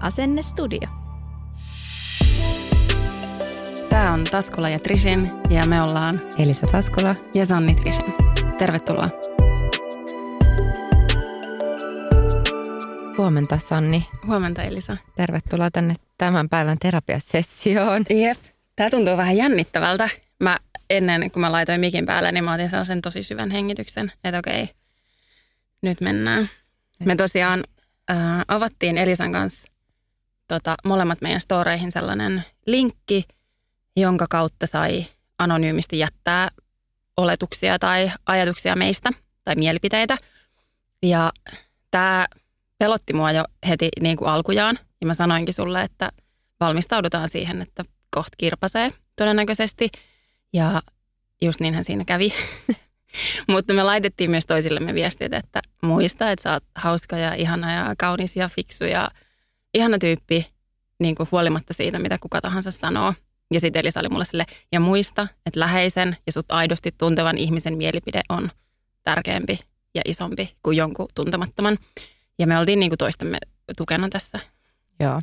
Asennestudio. Tämä on Taskula ja Trishin ja me ollaan Elisa Taskula. ja Sanni Trishin. Tervetuloa. Huomenta Sanni. Huomenta Elisa. Tervetuloa tänne tämän päivän terapiasessioon. Jep. Tämä tuntuu vähän jännittävältä. Mä ennen kuin mä laitoin mikin päälle, niin mä otin sellaisen tosi syvän hengityksen, että okei, nyt mennään. Me tosiaan äh, avattiin Elisan kanssa tota, molemmat meidän storeihin sellainen linkki, jonka kautta sai anonyymisti jättää oletuksia tai ajatuksia meistä tai mielipiteitä. Ja tämä pelotti mua jo heti niin kuin alkujaan. Ja mä sanoinkin sulle, että valmistaudutaan siihen, että kohta kirpasee todennäköisesti. Ja just niinhän siinä kävi. Mutta me laitettiin myös toisillemme viestit, että muista, että sä oot hauska ja ihana ja kaunis ja fiksu ja ihana tyyppi, niin kuin huolimatta siitä, mitä kuka tahansa sanoo. Ja sitten Elisa oli mulle sille, ja muista, että läheisen ja sut aidosti tuntevan ihmisen mielipide on tärkeämpi ja isompi kuin jonkun tuntemattoman. Ja me oltiin niin kuin toistemme tukena tässä. Joo.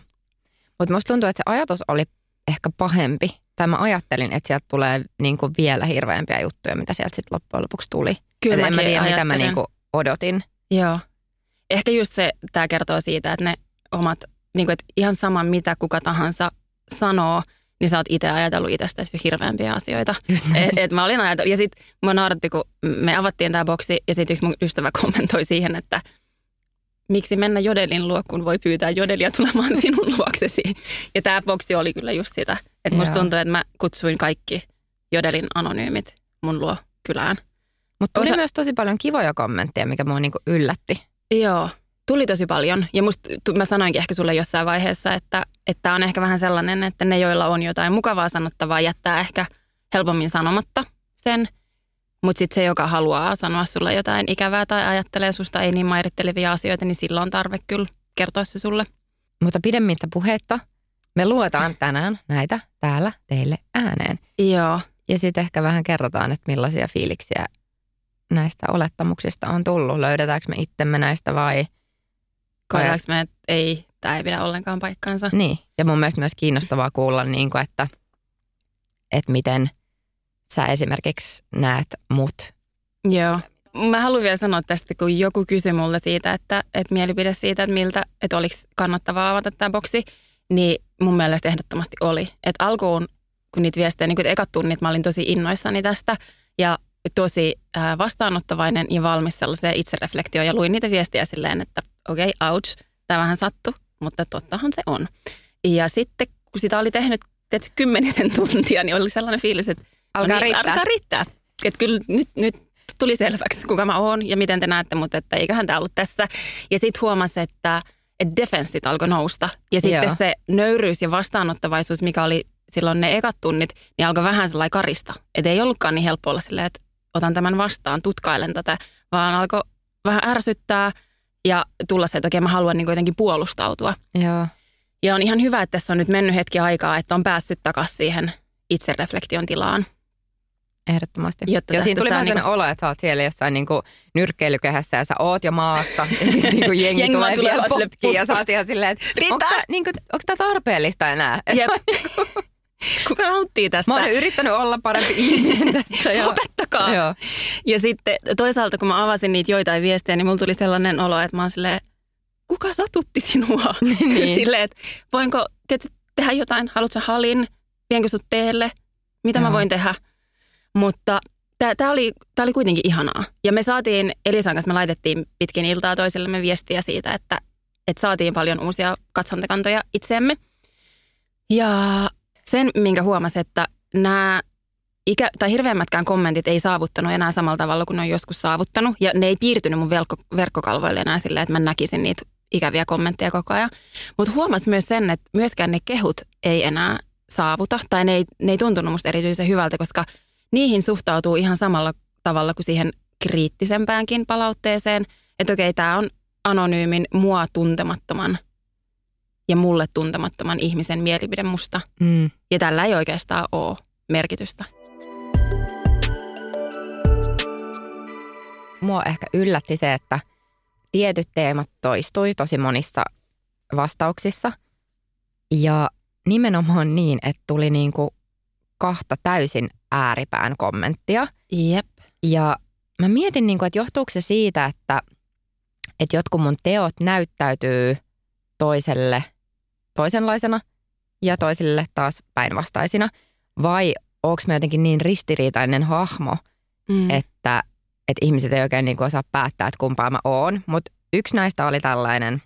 Mutta musta tuntuu, että se ajatus oli ehkä pahempi. Tai mä ajattelin, että sieltä tulee niinku vielä hirveämpiä juttuja, mitä sieltä sitten loppujen lopuksi tuli. Kyllä Et en mä tiedä, mitä mä ajattelen. niinku odotin. Joo. Ehkä just se, tämä kertoo siitä, että ne omat, niin kuin, että ihan sama mitä kuka tahansa sanoo, niin sä oot itse ajatellut itsestäsi jo hirveämpiä asioita. Et, et mä olin ajatellut, ja sitten mä nauratti, kun me avattiin tämä boksi, ja sitten yksi mun ystävä kommentoi siihen, että miksi mennä Jodelin luo, kun voi pyytää Jodelia tulemaan sinun luoksesi. Ja tämä boksi oli kyllä just sitä, että musta Joo. tuntuu, että mä kutsuin kaikki Jodelin anonyymit mun luo kylään. Mutta tuli Osa- myös tosi paljon kivoja kommentteja, mikä mua niinku yllätti. Joo, tuli tosi paljon. Ja musta, tu- mä sanoinkin ehkä sulle jossain vaiheessa, että että on ehkä vähän sellainen, että ne, joilla on jotain mukavaa sanottavaa, jättää ehkä helpommin sanomatta sen. Mutta sitten se, joka haluaa sanoa sulle jotain ikävää tai ajattelee susta ei niin mairittelevia asioita, niin silloin on tarve kyllä kertoa se sulle. Mutta pidemmittä puhetta, me luetaan tänään näitä täällä teille ääneen. Joo, Ja sitten ehkä vähän kerrotaan, että millaisia fiiliksiä näistä olettamuksista on tullut. Löydetäänkö me itsemme näistä vai... koetaanko me, että ei, tämä ei pidä ollenkaan paikkaansa. Niin. Ja mun mielestä myös kiinnostavaa kuulla, niin kuin, että, että miten sä esimerkiksi näet mut. Joo. Mä haluan vielä sanoa tästä, kun joku kysyi mulle siitä, että, että mielipide siitä, että miltä, että oliko kannattavaa avata tämä boksi, niin mun mielestä ehdottomasti oli. Että alkuun, kun niitä viestejä, niin kuin ekat tunnit, mä olin tosi innoissani tästä ja tosi vastaanottavainen ja valmis sellaiseen itsereflektioon ja luin niitä viestiä silleen, että okei, okay, ouch, tämä vähän sattu, mutta tottahan se on. Ja sitten, kun sitä oli tehnyt tiedätkö, kymmenisen tuntia, niin oli sellainen fiilis, että Alkaa no niin, riittää. Alkaa riittää. Että kyllä nyt, nyt tuli selväksi, kuka mä oon ja miten te näette, mutta että eiköhän tämä ollut tässä. Ja sitten huomasi, että, että defenssit alkoi nousta. Ja sitten Joo. se nöyryys ja vastaanottavaisuus, mikä oli silloin ne ekat tunnit, niin alkoi vähän sellainen karista. Että ei ollutkaan niin helppo olla silleen, että otan tämän vastaan, tutkailen tätä, vaan alkoi vähän ärsyttää ja tulla se, että okei mä haluan niin jotenkin puolustautua. Joo. Ja on ihan hyvä, että tässä on nyt mennyt hetki aikaa, että on päässyt takaisin siihen itsereflektion tilaan. Ehdottomasti. Jotta ja tästä siinä tuli vähän niinku- olo, että sä oot siellä jossain niinku nyrkkeilykehässä ja sä oot jo maassa. Ja sitten niinku jengi, Jengi tulee vielä potkiin ja sä oot ihan silleen, että onko tää, niinku, tarpeellista enää? Jep. Kuka nauttii tästä? Mä oon yrittänyt olla parempi ihminen tässä. Ja, Lopettakaa. Joo. Ja sitten toisaalta, kun mä avasin niitä joitain viestejä, niin mulla tuli sellainen olo, että mä oon silleen, kuka satutti sinua? Niin. silleen, että voinko tiedätkö, tehdä jotain? Haluatko halin? Vienkö sut teelle? Mitä mä Joo. voin tehdä? Mutta tämä oli, tää oli kuitenkin ihanaa. Ja me saatiin, Elisan kanssa me laitettiin pitkin iltaa toisillemme viestiä siitä, että, että saatiin paljon uusia katsantakantoja itseemme. Ja sen, minkä huomasi, että nämä ikä, tai hirveämmätkään kommentit ei saavuttanut enää samalla tavalla kuin ne on joskus saavuttanut. Ja ne ei piirtynyt mun verkko, verkkokalvoille enää silleen, että mä näkisin niitä ikäviä kommentteja koko ajan. Mutta huomas myös sen, että myöskään ne kehut ei enää saavuta, tai ne ei, ne ei tuntunut musta erityisen hyvältä, koska niihin suhtautuu ihan samalla tavalla kuin siihen kriittisempäänkin palautteeseen, että okei, tämä on anonyymin mua tuntemattoman ja mulle tuntemattoman ihmisen mielipide musta. Mm. Ja tällä ei oikeastaan ole merkitystä. Mua ehkä yllätti se, että tietyt teemat toistui tosi monissa vastauksissa. Ja nimenomaan niin, että tuli niinku kahta täysin ääripään kommenttia. Jep. Ja mä mietin, niinku, että johtuuko se siitä, että, että jotkut mun teot näyttäytyy toiselle toisenlaisena ja toisille taas päinvastaisina. Vai onko mä jotenkin niin ristiriitainen hahmo, mm. että, että ihmiset ei oikein niinku osaa päättää, että kumpaa mä oon. Mutta yksi näistä oli tällainen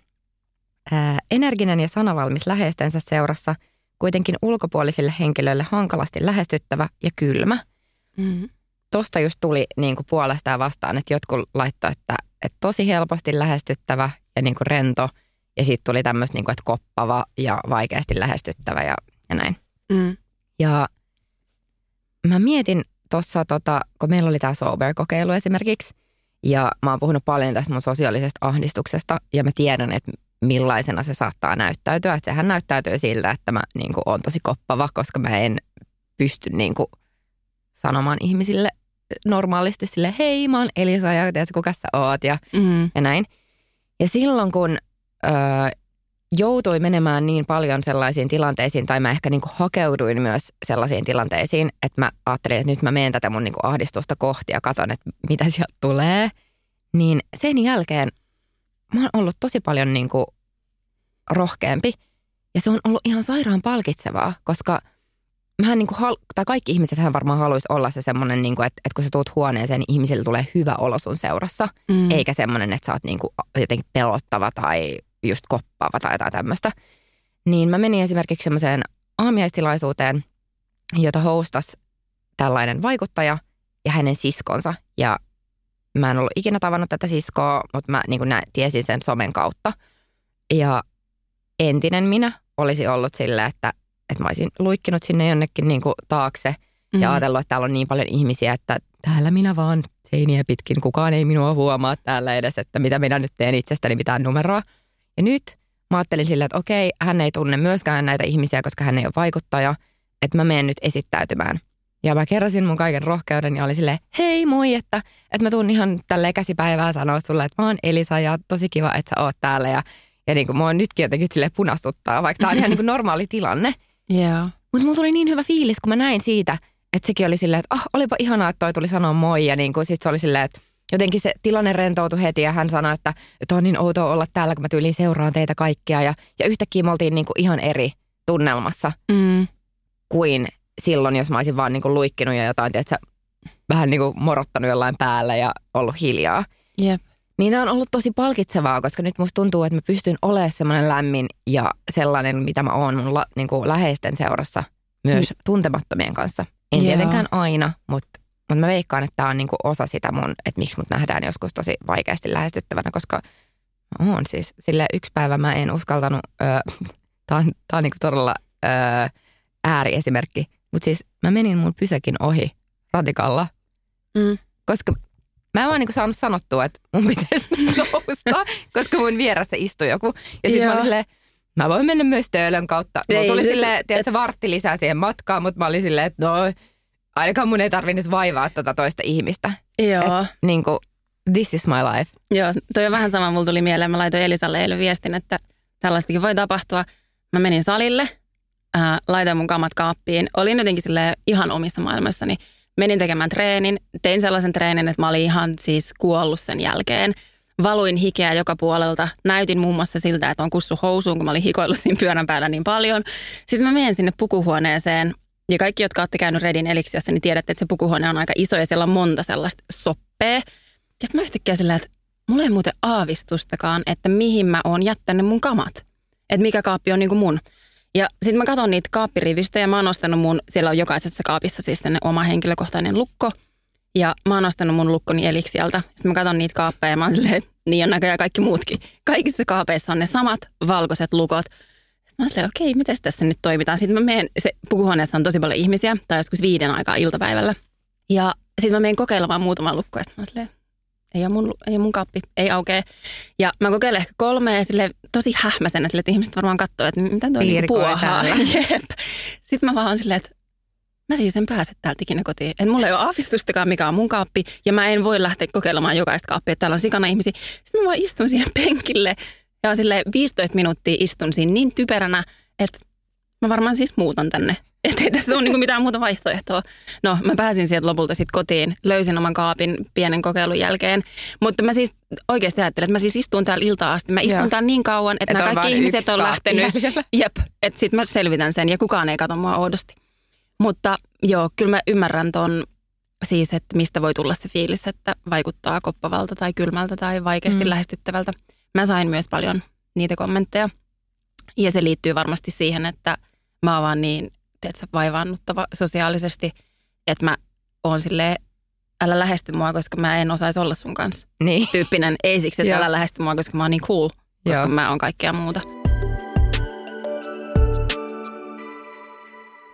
ää, energinen ja sanavalmis läheistensä seurassa – kuitenkin ulkopuolisille henkilöille hankalasti lähestyttävä ja kylmä. Mm. Tosta just tuli niin kuin puolesta ja vastaan, että jotkut laittoi, että, että tosi helposti lähestyttävä ja niin kuin rento. Ja sitten tuli tämmöistä, niin kuin, että koppava ja vaikeasti lähestyttävä ja, ja näin. Mm. Ja mä mietin tuossa, tota, kun meillä oli tämä Sober-kokeilu esimerkiksi, ja mä oon puhunut paljon tästä mun sosiaalisesta ahdistuksesta, ja mä tiedän, että millaisena se saattaa näyttäytyä. Että sehän näyttäytyy siltä, että mä niin kuin, on tosi koppava, koska mä en pysty niin kuin, sanomaan ihmisille normaalisti sille hei, mä oon Elisa ja tiedätkö, kuka sä oot ja, mm. ja näin. Ja silloin kun ö, joutui menemään niin paljon sellaisiin tilanteisiin, tai mä ehkä niin kuin hakeuduin myös sellaisiin tilanteisiin, että mä ajattelin, että nyt mä menen tätä mun niin kuin ahdistusta kohti ja katon, että mitä sieltä tulee, niin sen jälkeen mä oon ollut tosi paljon niin kuin rohkeampi. Ja se on ollut ihan sairaan palkitsevaa, koska mähän niin kuin, tai kaikki ihmiset hän varmaan haluaisi olla se semmoinen, niin kuin, että, että kun sä tuut huoneeseen, niin ihmisille tulee hyvä olo sun seurassa. Mm. Eikä semmoinen, että sä oot niin kuin jotenkin pelottava tai just koppaava tai jotain tämmöistä. Niin mä menin esimerkiksi semmoiseen aamiaistilaisuuteen, jota hostas tällainen vaikuttaja ja hänen siskonsa. Ja Mä en ollut ikinä tavannut tätä siskoa, mutta mä niin näin, tiesin sen somen kautta. Ja entinen minä olisi ollut silleen, että, että mä olisin luikkinut sinne jonnekin niin kuin taakse mm. ja ajatellut, että täällä on niin paljon ihmisiä, että täällä minä vaan seiniä pitkin, kukaan ei minua huomaa täällä edes, että mitä minä nyt teen itsestäni mitään numeroa. Ja nyt mä ajattelin silleen, että okei, hän ei tunne myöskään näitä ihmisiä, koska hän ei ole vaikuttaja, että mä menen nyt esittäytymään – ja mä kerrosin mun kaiken rohkeuden ja oli silleen, hei moi, että, että mä tuun ihan tälleen käsipäivää sanoa sulle, että mä oon Elisa ja tosi kiva, että sä oot täällä. Ja, ja niin kuin mua nytkin jotenkin sille punastuttaa, vaikka tää on ihan niin kuin normaali tilanne. Yeah. Mutta mulla tuli niin hyvä fiilis, kun mä näin siitä, että sekin oli silleen, että ah, olipa ihanaa, että toi tuli sanoa moi. Ja niin kuin sit se oli silleen, että jotenkin se tilanne rentoutui heti ja hän sanoi, että, että on niin outoa olla täällä, kun mä tyyliin seuraan teitä kaikkia. Ja, ja yhtäkkiä me oltiin niin kuin ihan eri tunnelmassa mm. kuin silloin, jos mä olisin vaan niin kuin luikkinut ja jotain, tiedätkö, vähän niin kuin morottanut jollain päällä ja ollut hiljaa. Yep. Niin tämä on ollut tosi palkitsevaa, koska nyt musta tuntuu, että mä pystyn olemaan semmoinen lämmin ja sellainen, mitä mä oon mun la, niin kuin läheisten seurassa myös mm. tuntemattomien kanssa. En yeah. tietenkään aina, mutta, mutta mä veikkaan, että tämä on niin kuin osa sitä mun, että miksi mut nähdään joskus tosi vaikeasti lähestyttävänä, koska oon siis, sille yksi päivä mä en uskaltanut, öö, tämä on, tää on niin kuin todella öö, ääriesimerkki, mutta siis mä menin mun pysäkin ohi ratikalla, mm. koska mä en vaan niinku saanut sanottua, että mun pitäisi nousta, koska mun vieressä istui joku. Ja sitten mä olin silleen, mä voin mennä myös töölön kautta. Mulla tuli silleen, tiedätkö, vartti lisää siihen matkaan, mutta mä olin silleen, että no, ainakaan mun ei tarvi nyt vaivaa tota toista ihmistä. Joo. Et, niin kuin, this is my life. Joo, toi on vähän sama, mulla tuli mieleen. Mä laitoin Elisalle eilen viestin, että tällaistakin voi tapahtua. Mä menin salille – äh, laitoin mun kamat kaappiin. Olin jotenkin sille ihan omissa maailmassani. Menin tekemään treenin, tein sellaisen treenin, että mä olin ihan siis kuollut sen jälkeen. Valuin hikeä joka puolelta. Näytin muun muassa siltä, että on kussu housuun, kun mä olin hikoillut siinä pyörän päällä niin paljon. Sitten mä menen sinne pukuhuoneeseen. Ja kaikki, jotka olette käynyt Redin Eliksiassa, niin tiedätte, että se pukuhuone on aika iso ja siellä on monta sellaista soppea. Ja mä yhtäkkiä sillä, että mulla ei muuten aavistustakaan, että mihin mä oon jättänyt mun kamat. Että mikä kaappi on niin kuin mun. Ja sitten mä katson niitä kaappirivistä ja mä oon ostanut mun, siellä on jokaisessa kaapissa siis tänne oma henkilökohtainen lukko. Ja mä oon ostanut mun lukkoni Eliksialta. Sitten mä katson niitä kaappeja ja mä oon silleen, niin on näköjään kaikki muutkin. Kaikissa kaapeissa on ne samat valkoiset lukot. Mä oon okei, miten tässä nyt toimitaan. Sitten mä menen, se pukuhuoneessa on tosi paljon ihmisiä, tai joskus viiden aikaa iltapäivällä. Ja sitten mä menen kokeilemaan muutaman lukkoa. Ja mä oon ei ole mun, ei ole mun kaappi, ei aukee. Ja mä kokeilen ehkä kolme ja sille tosi hähmäsen, että ihmiset varmaan katsoo, että mitä tuo niinku puohaa. Sitten mä vaan oon silleen, että mä siis en pääse täältä ikinä kotiin. Että mulla ei ole aavistustakaan, mikä on mun kaappi. Ja mä en voi lähteä kokeilemaan jokaista kaappia, täällä on sikana ihmisiä. Sitten mä vaan istun siihen penkille ja sille 15 minuuttia istun siinä niin typeränä, että mä varmaan siis muutan tänne että ei tässä ole niinku mitään muuta vaihtoehtoa. No, mä pääsin sieltä lopulta sitten kotiin, löysin oman kaapin pienen kokeilun jälkeen. Mutta mä siis oikeasti ajattelin, että mä siis istun täällä iltaa asti. Mä istun Joo. täällä niin kauan, että Et nämä kaikki ihmiset on lähtenyt. Jäljellä. Jep, että sitten mä selvitän sen ja kukaan ei katso mua oudosti. Mutta joo, kyllä mä ymmärrän ton siis, että mistä voi tulla se fiilis, että vaikuttaa koppavalta tai kylmältä tai vaikeasti mm. lähestyttävältä. Mä sain myös paljon niitä kommentteja. Ja se liittyy varmasti siihen, että mä oon vaan niin tiedätkö, vaivaannuttava sosiaalisesti, että mä oon silleen, älä lähesty mua, koska mä en osaisi olla sun kanssa. Niin. Tyyppinen, ei siksi, että älä lähesty mua, koska mä oon niin cool, koska Joo. mä oon kaikkea muuta.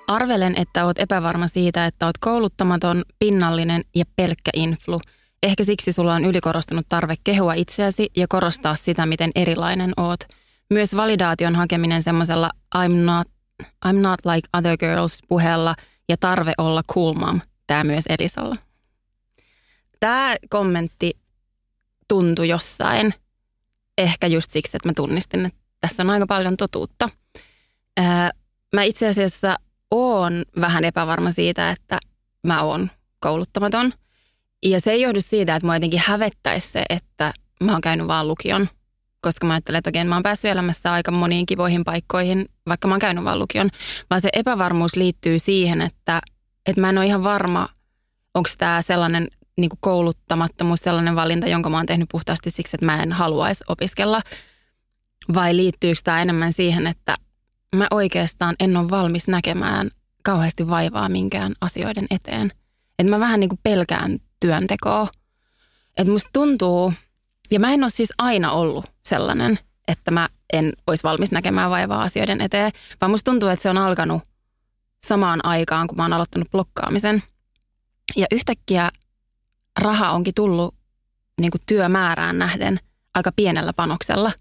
Arvelen, että oot epävarma siitä, että oot kouluttamaton, pinnallinen ja pelkkä influ. Ehkä siksi sulla on ylikorostunut tarve kehua itseäsi ja korostaa sitä, miten erilainen oot. Myös validaation hakeminen semmoisella I'm not I'm not like other girls puheella ja tarve olla cool mom, tämä myös Elisalla. Tämä kommentti tuntui jossain, ehkä just siksi, että mä tunnistin, että tässä on aika paljon totuutta. mä itse asiassa oon vähän epävarma siitä, että mä oon kouluttamaton. Ja se ei johdu siitä, että mä jotenkin hävettäisi se, että mä oon käynyt vaan lukion – koska mä ajattelen, että okei, mä oon päässyt elämässä aika moniin kivoihin paikkoihin, vaikka mä oon käynyt vaan lukion. Vaan se epävarmuus liittyy siihen, että, että mä en ole ihan varma, onko tämä sellainen niin kuin kouluttamattomuus, sellainen valinta, jonka mä oon tehnyt puhtaasti siksi, että mä en haluaisi opiskella. Vai liittyykö tämä enemmän siihen, että mä oikeastaan en ole valmis näkemään kauheasti vaivaa minkään asioiden eteen. Että mä vähän niin kuin pelkään työntekoa. Että musta tuntuu, ja mä en ole siis aina ollut sellainen, että mä en olisi valmis näkemään vaivaa asioiden eteen, vaan musta tuntuu, että se on alkanut samaan aikaan, kun mä oon aloittanut blokkaamisen. Ja yhtäkkiä raha onkin tullut niin kuin työmäärään nähden aika pienellä panoksella.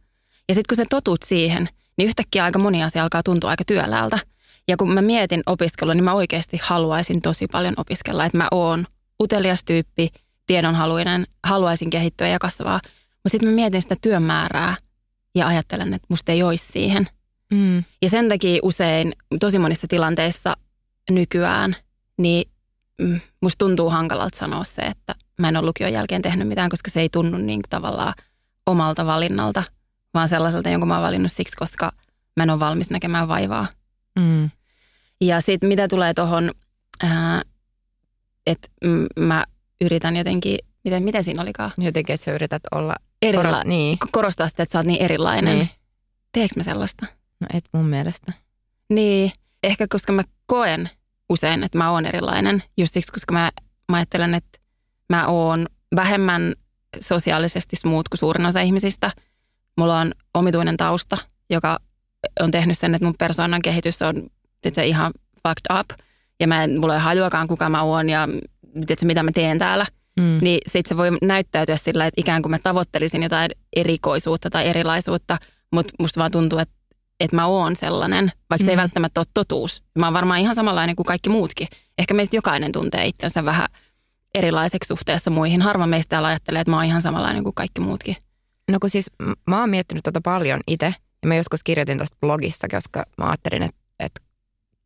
Ja sitten kun sä totut siihen, niin yhtäkkiä aika moni asia alkaa tuntua aika työläältä. Ja kun mä mietin opiskelua, niin mä oikeasti haluaisin tosi paljon opiskella. Että mä oon utelias tyyppi, tiedonhaluinen, haluaisin kehittyä ja kasvaa – mutta sitten mä mietin sitä työmäärää ja ajattelen, että musta ei olisi siihen. Mm. Ja sen takia usein, tosi monissa tilanteissa nykyään, niin mm, musta tuntuu hankalalta sanoa se, että mä en ole lukion jälkeen tehnyt mitään, koska se ei tunnu niin tavallaan omalta valinnalta, vaan sellaiselta, jonka mä oon valinnut siksi, koska mä en ole valmis näkemään vaivaa. Mm. Ja sitten mitä tulee tuohon, että mä yritän jotenkin, miten, miten siinä olikaan? Jotenkin, että sä yrität olla erila- Kor- niin. korostaa sitä, että sä oot niin erilainen. Niin. Teekö mä sellaista? No et mun mielestä. Niin, ehkä koska mä koen usein, että mä oon erilainen. Just siksi, koska mä, mä ajattelen, että mä oon vähemmän sosiaalisesti smooth kuin suurin osa ihmisistä. Mulla on omituinen tausta, joka on tehnyt sen, että mun persoonan kehitys on se ihan fucked up. Ja mä en, mulla ei hajuakaan kuka mä oon ja tiedätkö, mitä mä teen täällä. Mm. Niin sitten se voi näyttäytyä sillä, että ikään kuin mä tavoittelisin jotain erikoisuutta tai erilaisuutta, mutta musta vaan tuntuu, että, että mä oon sellainen, vaikka mm. se ei mm. välttämättä ole totuus. Mä oon varmaan ihan samanlainen kuin kaikki muutkin. Ehkä meistä jokainen tuntee itsensä vähän erilaiseksi suhteessa muihin. Harva meistä täällä ajattelee, että mä oon ihan samanlainen kuin kaikki muutkin. No kun siis mä oon miettinyt tota paljon itse. Ja mä joskus kirjoitin tuosta blogissa, koska mä ajattelin, että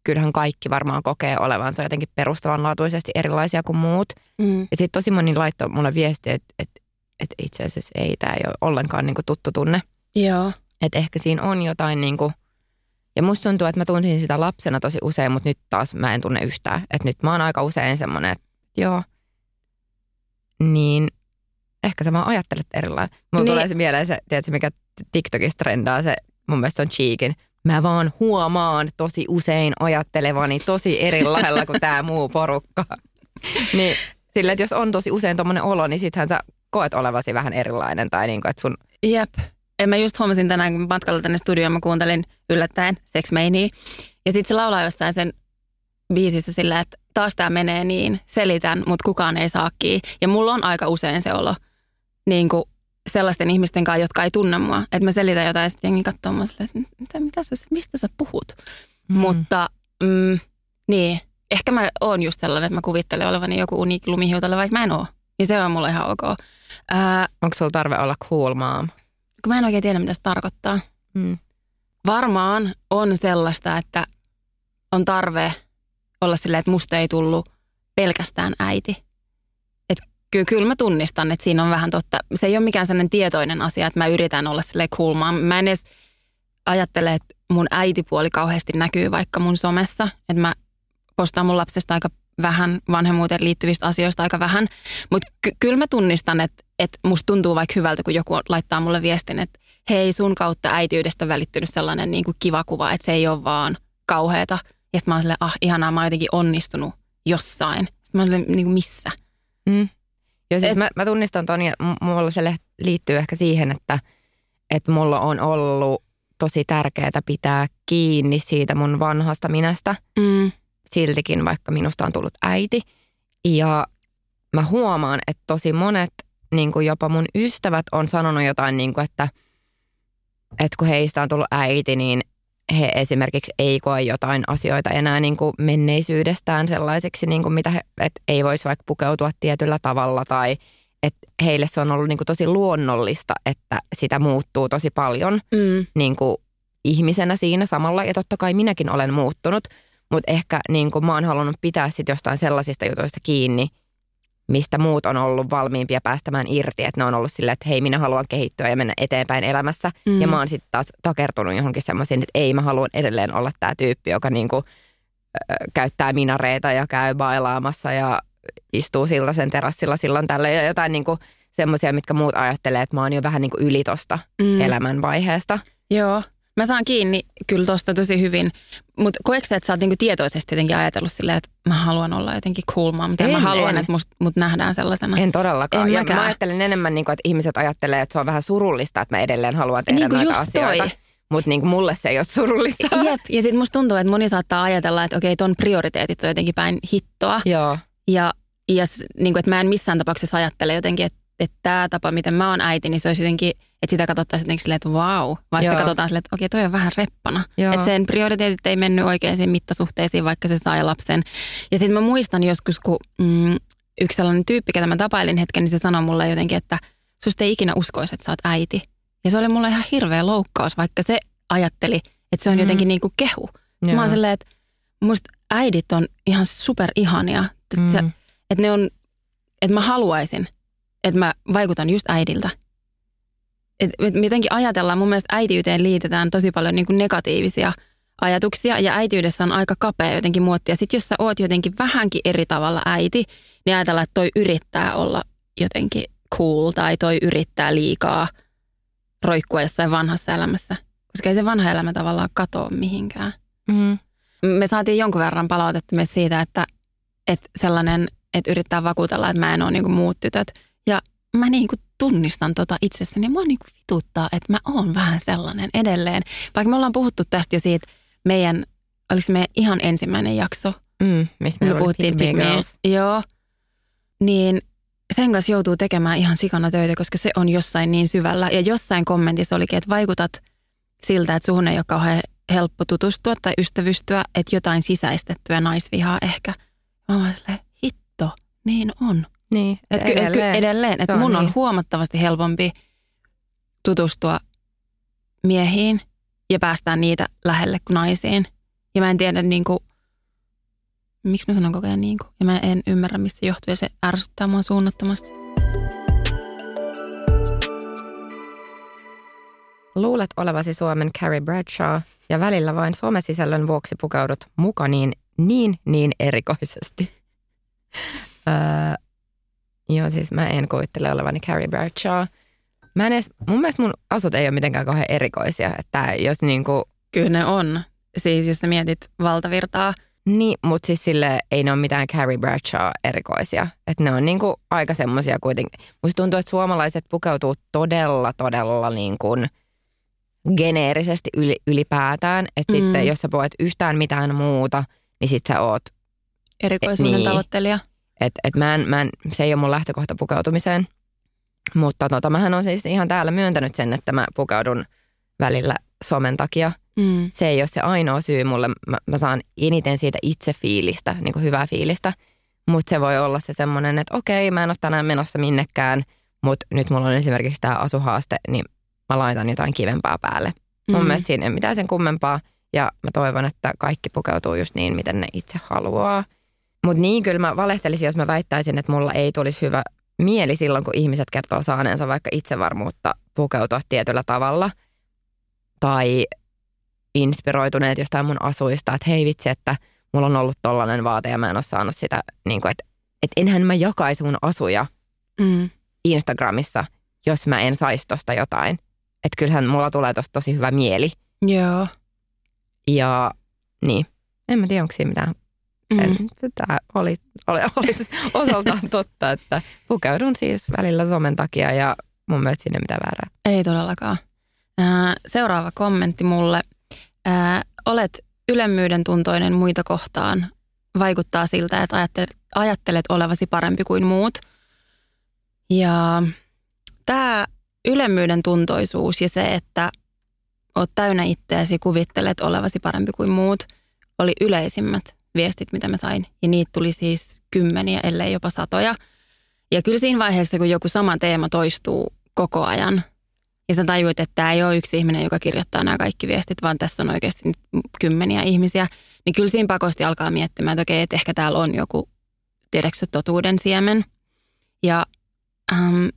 kyllähän kaikki varmaan kokee olevansa jotenkin perustavanlaatuisesti erilaisia kuin muut. Mm. Ja sitten tosi moni laittoi mulle viestiä, että, että, että itse asiassa ei, tämä ei ole ollenkaan niin kuin tuttu tunne. Joo. Että ehkä siinä on jotain niin kuin, ja musta tuntuu, että mä tunsin sitä lapsena tosi usein, mutta nyt taas mä en tunne yhtään. Että nyt mä oon aika usein semmoinen, että joo, niin ehkä sä vaan ajattelet erilainen. Mulla niin. tulee se mieleen se, tiedätkö, mikä TikTokissa trendaa se, mun mielestä se on cheekin mä vaan huomaan tosi usein ajattelevani tosi eri lailla kuin tämä muu porukka. niin sillä, että jos on tosi usein tuommoinen olo, niin sittenhän sä koet olevasi vähän erilainen tai niin kuin, että sun... Jep. En mä just huomasin tänään, kun matkalla tänne studioon, mä kuuntelin yllättäen Sex Mania. Ja sitten se laulaa jossain sen biisissä sillä, että taas tämä menee niin, selitän, mutta kukaan ei saa kiinni. Ja mulla on aika usein se olo niin kuin sellaisten ihmisten kanssa, jotka ei tunne mua. Että mä selitän jotain ja sitten jengi katsoo mua silleen, että mitä, mitä sä, mistä sä puhut? Mm. Mutta mm, niin, ehkä mä oon just sellainen, että mä kuvittelen olevani joku uniikki lumihiutale, vaikka mä en oo. Niin se on mulle ihan ok. Ää, Onko sulla tarve olla cool mom? Kun mä en oikein tiedä, mitä se tarkoittaa. Mm. Varmaan on sellaista, että on tarve olla silleen, että musta ei tullut pelkästään äiti. Kyllä, kyllä mä tunnistan, että siinä on vähän totta. Se ei ole mikään sellainen tietoinen asia, että mä yritän olla sille cool. Mä en edes ajattele, että mun äitipuoli kauheasti näkyy vaikka mun somessa. Että mä postaan mun lapsesta aika vähän, vanhemmuuteen liittyvistä asioista aika vähän. Mutta ky- kyllä mä tunnistan, että, että musta tuntuu vaikka hyvältä, kun joku laittaa mulle viestin, että hei sun kautta äitiydestä välittynyt sellainen niin kuin kiva kuva, että se ei ole vaan kauheata. Ja sitten mä oon silleen, ah ihanaa, mä oon jotenkin onnistunut jossain. Sitten mä oon silleen, niin kuin missä? Mm. Ja siis Et, mä, mä tunnistan ton ja mulla se liittyy ehkä siihen, että, että mulla on ollut tosi tärkeää pitää kiinni siitä mun vanhasta minästä. Mm siltikin, vaikka minusta on tullut äiti. Ja mä huomaan, että tosi monet, niin kuin jopa mun ystävät on sanonut jotain, niin kuin, että, että kun heistä on tullut äiti, niin he esimerkiksi ei koe jotain asioita enää niin kuin menneisyydestään sellaiseksi, niin kuin mitä he, että ei voisi vaikka pukeutua tietyllä tavalla tai että heille se on ollut niin kuin tosi luonnollista, että sitä muuttuu tosi paljon mm. niin kuin ihmisenä siinä samalla. Ja totta kai minäkin olen muuttunut, mutta ehkä niin kuin mä oon halunnut pitää sit jostain sellaisista jutuista kiinni, mistä muut on ollut valmiimpia päästämään irti. Että ne on ollut silleen, että hei, minä haluan kehittyä ja mennä eteenpäin elämässä. Mm. Ja mä oon sitten taas takertunut johonkin semmoisiin, että ei, mä haluan edelleen olla tämä tyyppi, joka niin kuin, äh, käyttää minareita ja käy bailaamassa ja istuu sen terassilla silloin tällä ja jotain niin semmoisia, mitkä muut ajattelee, että mä oon jo vähän niin kuin yli tosta mm. elämänvaiheesta. Joo, Mä saan kiinni kyllä tosta tosi hyvin, mutta koetko sä, että sä oot niinku tietoisesti jotenkin ajatellut silleen, että mä haluan olla jotenkin cool mom, en, mä haluan, en. että must, mut nähdään sellaisena? En todellakaan. En ja mä ajattelen enemmän, niinku, että ihmiset ajattelee, että se on vähän surullista, että mä edelleen haluan tehdä niin näitä asioita. Toi. Mutta niin mulle se ei ole surullista. Jep, ja sitten musta tuntuu, että moni saattaa ajatella, että okei, ton prioriteetit on jotenkin päin hittoa. Joo. Ja, ja niin kuin, että mä en missään tapauksessa ajattele jotenkin, että, että tämä tapa, miten mä oon äiti, niin se olisi jotenkin – että sitä katsottaisiin jotenkin silleen, että vau. Vai sitten katsotaan silleen, että okei, toi on vähän reppana. Että sen prioriteetit ei mennyt oikeisiin mittasuhteisiin, vaikka se sai lapsen. Ja sitten mä muistan joskus, kun mm, yksi sellainen tyyppi, ketä mä tapailin hetken, niin se sanoi mulle jotenkin, että susta ei ikinä uskoisi, että sä oot äiti. Ja se oli mulle ihan hirveä loukkaus, vaikka se ajatteli, että se on mm. jotenkin niin kuin kehu. Sitten mä oon silleen, että musta äidit on ihan super ihania. Että, mm. se, että ne on, että mä haluaisin, että mä vaikutan just äidiltä et, et mitenkin ajatellaan, mun mielestä äitiyteen liitetään tosi paljon niin kuin negatiivisia ajatuksia ja äitiydessä on aika kapea jotenkin muottia. Sitten jos sä oot jotenkin vähänkin eri tavalla äiti, niin ajatellaan, että toi yrittää olla jotenkin cool tai toi yrittää liikaa roikkua jossain vanhassa elämässä. Koska ei se vanha elämä tavallaan katoa mihinkään. Mm. Me saatiin jonkun verran palautetta myös siitä, että, että sellainen, että yrittää vakuutella, että mä en ole niin kuin muut tytöt. Ja mä niin kuin tunnistan tota itsessäni. Mua niin kuin vituttaa, että mä oon vähän sellainen edelleen. Vaikka me ollaan puhuttu tästä jo siitä meidän, oliko se meidän ihan ensimmäinen jakso, mm, missä me, me puhuttiin Pick Joo, niin sen kanssa joutuu tekemään ihan sikana töitä, koska se on jossain niin syvällä. Ja jossain kommentissa olikin, että vaikutat siltä, että suhun ei ole kauhean helppo tutustua tai ystävystyä, että jotain sisäistettyä naisvihaa ehkä. Mä oon silleen, hitto, niin on. Niin, et edelleen. Ky, edelleen. Että mun on niin. huomattavasti helpompi tutustua miehiin ja päästään niitä lähelle kuin naisiin. Ja mä en tiedä niin kuin, miksi mä sanon koko ajan niin kuin. Ja mä en ymmärrä, mistä johtuu ja se ärsyttää mua suunnattomasti. Luulet olevasi Suomen Carrie Bradshaw ja välillä vain somesisällön vuoksi pukeudut mukaniin niin niin erikoisesti. öö, Joo, siis mä en kuvittele olevani Carrie Bradshaw. Mä en edes, mun mielestä mun asut ei ole mitenkään kauhean erikoisia. Että jos niinku Kyllä ne on. Siis jos sä mietit valtavirtaa. Niin, mutta siis sille ei ne ole mitään Carrie Bradshaw erikoisia. Että ne on niinku aika semmoisia kuitenkin. Musta tuntuu, että suomalaiset pukeutuu todella, todella niin kuin geneerisesti yli, ylipäätään. Että mm. sitten jos sä puhut yhtään mitään muuta, niin sit sä oot... Erikoisuuden niin. tavoittelija. Et, et mä en, mä en, se ei ole mun lähtökohta pukeutumiseen. Mutta tota, mähän on siis ihan täällä myöntänyt sen, että mä pukeudun välillä somen takia. Mm. Se ei ole se ainoa syy mulle. Mä, mä saan eniten siitä itse fiilistä, niin kuin hyvää fiilistä. Mutta se voi olla se semmoinen, että okei, mä en ole tänään menossa minnekään, mutta nyt mulla on esimerkiksi tämä asuhaaste, niin mä laitan jotain kivempaa päälle. Mm. Mun mielestä siinä ei mitään sen kummempaa. Ja mä toivon, että kaikki pukeutuu just niin, miten ne itse haluaa. Mutta niin kyllä mä valehtelisin, jos mä väittäisin, että mulla ei tulisi hyvä mieli silloin, kun ihmiset kertoo saaneensa vaikka itsevarmuutta pukeutua tietyllä tavalla. Tai inspiroituneet jostain mun asuista, että hei vitsi, että mulla on ollut tollainen vaate ja mä en ole saanut sitä, niin kuin, että, että enhän mä jakaisi mun asuja mm. Instagramissa, jos mä en saisi tosta jotain. Että kyllähän mulla tulee tosta tosi hyvä mieli. Joo. Ja niin, en mä tiedä, onko siinä mitään Mm. Tämä oli, oli, oli osaltaan totta, että pukeudun siis välillä somen takia ja mun mielestä sinne mitään väärää. Ei todellakaan. Seuraava kommentti mulle. Olet ylemmyyden tuntoinen muita kohtaan. Vaikuttaa siltä, että ajattelet, ajattelet olevasi parempi kuin muut. Ja tämä ylemmyyden tuntoisuus ja se, että oot täynnä itseäsi, kuvittelet olevasi parempi kuin muut, oli yleisimmät viestit, mitä mä sain. Ja niitä tuli siis kymmeniä, ellei jopa satoja. Ja kyllä siinä vaiheessa, kun joku sama teema toistuu koko ajan, ja sä tajuit, että tämä ei ole yksi ihminen, joka kirjoittaa nämä kaikki viestit, vaan tässä on oikeasti nyt kymmeniä ihmisiä, niin kyllä siinä pakosti alkaa miettimään, että okei, että ehkä täällä on joku, tiedätkö totuuden siemen. Ja ähm,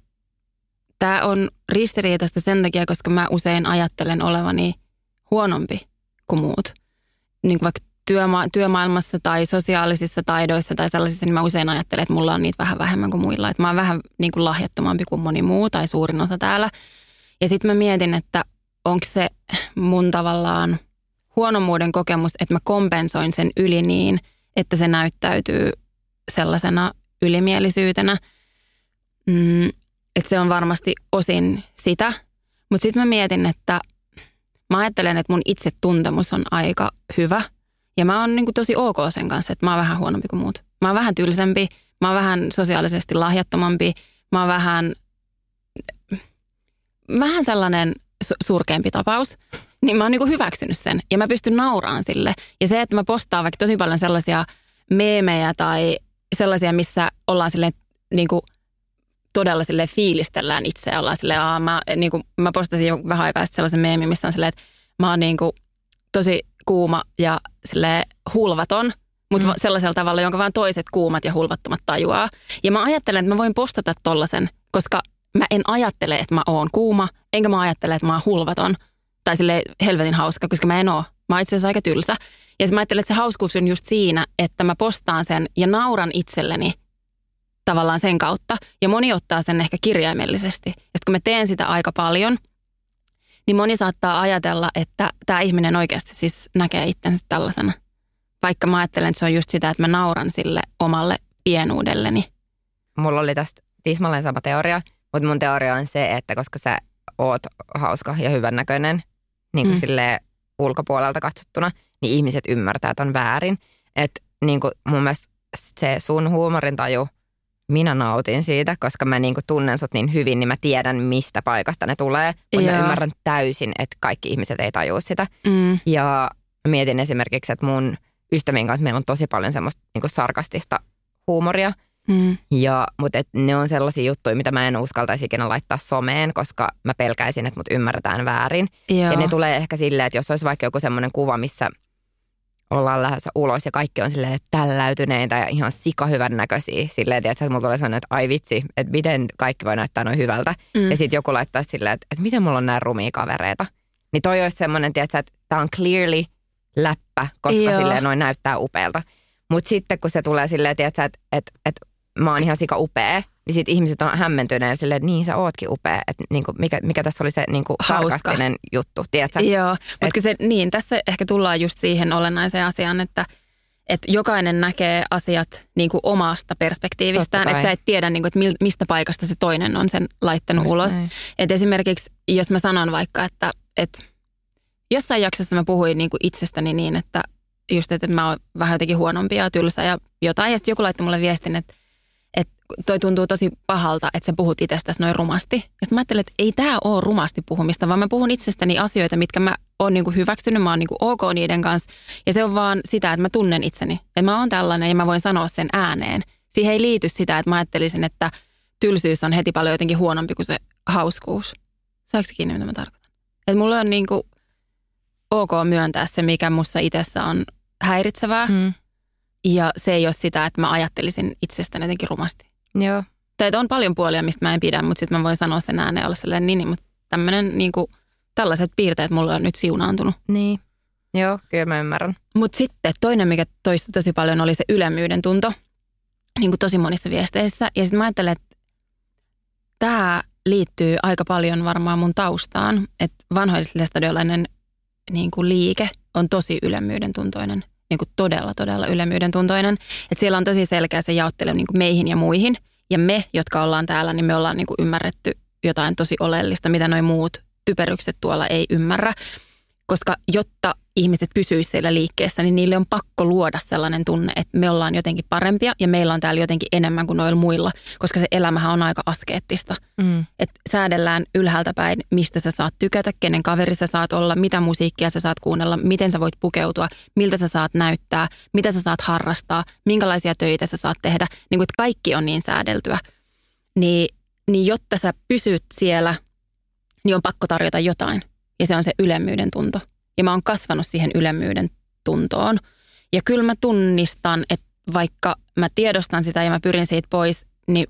tämä on ristiriitaista sen takia, koska mä usein ajattelen olevani huonompi kuin muut. Niin kuin vaikka työma- työmaailmassa tai sosiaalisissa taidoissa tai sellaisissa, niin mä usein ajattelen, että mulla on niitä vähän vähemmän kuin muilla. Että mä oon vähän niin kuin lahjattomampi kuin moni muu tai suurin osa täällä. Ja sitten mä mietin, että onko se mun tavallaan huonommuuden kokemus, että mä kompensoin sen yli niin, että se näyttäytyy sellaisena ylimielisyytenä. Mm, että se on varmasti osin sitä. Mutta sitten mä mietin, että mä ajattelen, että mun itsetuntemus on aika hyvä – ja mä oon niin kuin tosi ok sen kanssa, että mä oon vähän huonompi kuin muut. Mä oon vähän tylsempi, mä oon vähän sosiaalisesti lahjattomampi, mä oon vähän, vähän sellainen su- surkeampi tapaus. Niin mä oon niin kuin hyväksynyt sen ja mä pystyn nauraan sille. Ja se, että mä postaan vaikka tosi paljon sellaisia meemejä tai sellaisia, missä ollaan silleen niin kuin todella sille fiilistellään itseä. Ollaan silleen, mä, niin kuin, mä postasin jo vähän aikaa sellaisen meemin, missä on silleen, että mä oon niin kuin tosi kuuma ja sille hulvaton, mutta mm. sellaisella tavalla, jonka vain toiset kuumat ja hulvattomat tajuaa. Ja mä ajattelen, että mä voin postata tollasen, koska mä en ajattele, että mä oon kuuma, enkä mä ajattele, että mä oon hulvaton tai sille helvetin hauska, koska mä en oo. Mä oon itse asiassa aika tylsä. Ja mä ajattelen, että se hauskuus on just siinä, että mä postaan sen ja nauran itselleni tavallaan sen kautta. Ja moni ottaa sen ehkä kirjaimellisesti. Ja kun mä teen sitä aika paljon – niin moni saattaa ajatella, että tämä ihminen oikeasti siis näkee itsensä tällaisena. Vaikka mä ajattelen, että se on just sitä, että mä nauran sille omalle pienuudelleni. Mulla oli tästä tismalleen sama teoria, mutta mun teoria on se, että koska sä oot hauska ja hyvännäköinen, niin kuin mm. sille ulkopuolelta katsottuna, niin ihmiset ymmärtää, että on väärin. Että niin kuin mun mielestä se sun huumorintaju – minä nautin siitä, koska mä niinku tunnen sut niin hyvin, niin mä tiedän, mistä paikasta ne tulee. Mutta mä ymmärrän täysin, että kaikki ihmiset ei tajua sitä. Mm. Ja mietin esimerkiksi, että mun ystävien kanssa meillä on tosi paljon semmoista niinku sarkastista huumoria. Mm. Ja, mutta et ne on sellaisia juttuja, mitä mä en uskaltaisi ikinä laittaa someen, koska mä pelkäisin, että mut ymmärretään väärin. Joo. Ja ne tulee ehkä silleen, että jos olisi vaikka joku semmoinen kuva, missä – ollaan lähdössä ulos ja kaikki on silleen tälläytyneitä ja ihan sikahyvän näköisiä. Silleen, että mulla tulee sellainen, että ai vitsi, että miten kaikki voi näyttää noin hyvältä. Mm. Ja sitten joku laittaa silleen, että, että miten mulla on näin rumia kavereita. Niin toi olisi semmoinen, tiedätkö, että tämä on clearly läppä, koska Joo. silleen noin näyttää upealta. Mutta sitten kun se tulee silleen, tiedätkö, että, että, että mä oon ihan sika upea, niin sit ihmiset on hämmentyneet silleen, että niin sä ootkin upea. Että niinku, mikä, mikä tässä oli se niinku sarkastinen juttu, tiedätkö? Joo, mutta Et... se, niin, tässä ehkä tullaan just siihen olennaiseen asiaan, että – että jokainen näkee asiat niin kuin omasta perspektiivistään, että sä et tiedä, niin kuin, että mistä paikasta se toinen on sen laittanut Just ulos. että esimerkiksi, jos mä sanon vaikka, että, että jossain jaksossa mä puhuin niin kuin itsestäni niin, että just, että mä oon vähän jotenkin huonompi ja tylsä ja jotain, ja sitten joku laittoi mulle viestin, että toi tuntuu tosi pahalta, että sä puhut itsestäsi noin rumasti. Ja sitten mä ajattelin, että ei tämä ole rumasti puhumista, vaan mä puhun itsestäni asioita, mitkä mä oon niinku hyväksynyt, mä oon niinku ok niiden kanssa. Ja se on vaan sitä, että mä tunnen itseni. Että mä oon tällainen ja mä voin sanoa sen ääneen. Siihen ei liity sitä, että mä ajattelisin, että tylsyys on heti paljon jotenkin huonompi kuin se hauskuus. Saako kiinni, mitä mä tarkoitan? Että mulla on niinku ok myöntää se, mikä mussa itsessä on häiritsevää. Mm. Ja se ei ole sitä, että mä ajattelisin itsestäni jotenkin rumasti. Joo. Tai on paljon puolia, mistä mä en pidä, mutta sitten mä voin sanoa sen ääneen olla sellainen niin, mutta tämmöinen niin kuin, tällaiset piirteet mulle on nyt siunaantunut. Niin. Joo, kyllä mä ymmärrän. Mutta sitten toinen, mikä toistui tosi paljon, oli se ylemmyyden tunto, niin kuin tosi monissa viesteissä. Ja sitten mä ajattelen, että tämä liittyy aika paljon varmaan mun taustaan, että vanhoillisestadiolainen niin kuin liike on tosi ylemmyyden tuntoinen niin kuin todella, todella ylemmyyden tuntoinen. Että siellä on tosi selkeä se jaottelu niin kuin meihin ja muihin. Ja me, jotka ollaan täällä, niin me ollaan niin kuin ymmärretty jotain tosi oleellista, mitä noin muut typerykset tuolla ei ymmärrä. Koska jotta ihmiset pysyisivät siellä liikkeessä, niin niille on pakko luoda sellainen tunne, että me ollaan jotenkin parempia ja meillä on täällä jotenkin enemmän kuin noilla muilla, koska se elämähän on aika askeettista. Mm. Että säädellään ylhäältä päin, mistä sä saat tykätä, kenen kaveri sä saat olla, mitä musiikkia sä saat kuunnella, miten sä voit pukeutua, miltä sä saat näyttää, mitä sä saat harrastaa, minkälaisia töitä sä saat tehdä. Niin kuin, kaikki on niin säädeltyä. Niin, niin jotta sä pysyt siellä, niin on pakko tarjota jotain. Ja se on se ylemmyyden tunto. Ja mä oon kasvanut siihen ylemmyyden tuntoon. Ja kyllä mä tunnistan, että vaikka mä tiedostan sitä ja mä pyrin siitä pois, niin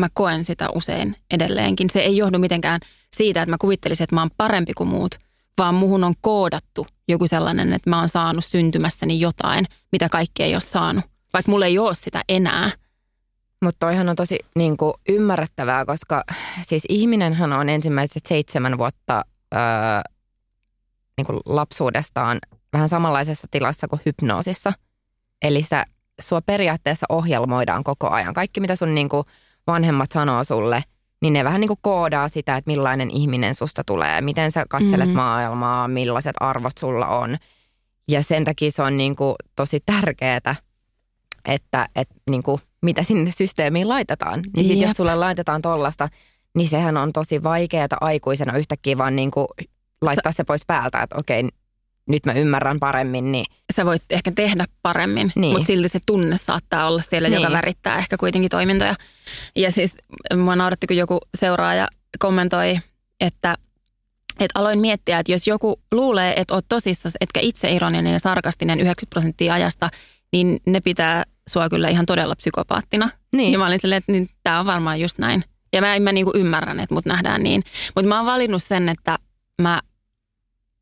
mä koen sitä usein edelleenkin. Se ei johdu mitenkään siitä, että mä kuvittelisin, että mä oon parempi kuin muut, vaan muhun on koodattu joku sellainen, että mä oon saanut syntymässäni jotain, mitä kaikki ei ole saanut. Vaikka mulla ei ole sitä enää. Mutta toihan on tosi niin kuin, ymmärrettävää, koska siis ihminenhän on ensimmäiset seitsemän vuotta öö, niin kuin lapsuudestaan vähän samanlaisessa tilassa kuin hypnoosissa. Eli sitä, sua periaatteessa ohjelmoidaan koko ajan. Kaikki, mitä sun niin kuin vanhemmat sanoo sulle, niin ne vähän niin kuin koodaa sitä, että millainen ihminen susta tulee, miten sä katselet mm-hmm. maailmaa, millaiset arvot sulla on. Ja sen takia se on niin kuin tosi tärkeää, että, että niin kuin, mitä sinne systeemiin laitetaan. Niin sitten jos sulle laitetaan tollasta, niin sehän on tosi vaikeaa aikuisena yhtäkkiä vaan niin kuin laittaa se pois päältä, että okei, nyt mä ymmärrän paremmin. Niin... Sä voit ehkä tehdä paremmin, niin. mutta silti se tunne saattaa olla siellä, niin. joka värittää ehkä kuitenkin toimintoja. Ja siis mua nauratti, kun joku seuraaja kommentoi, että että aloin miettiä, että jos joku luulee, että oot tosissas, etkä itse ironinen ja sarkastinen 90 prosenttia ajasta, niin ne pitää sua kyllä ihan todella psykopaattina. Niin. Ja mä olin silleen, että niin, tämä on varmaan just näin. Ja mä, mä niinku ymmärrän, että mut nähdään niin. Mutta mä oon valinnut sen, että mä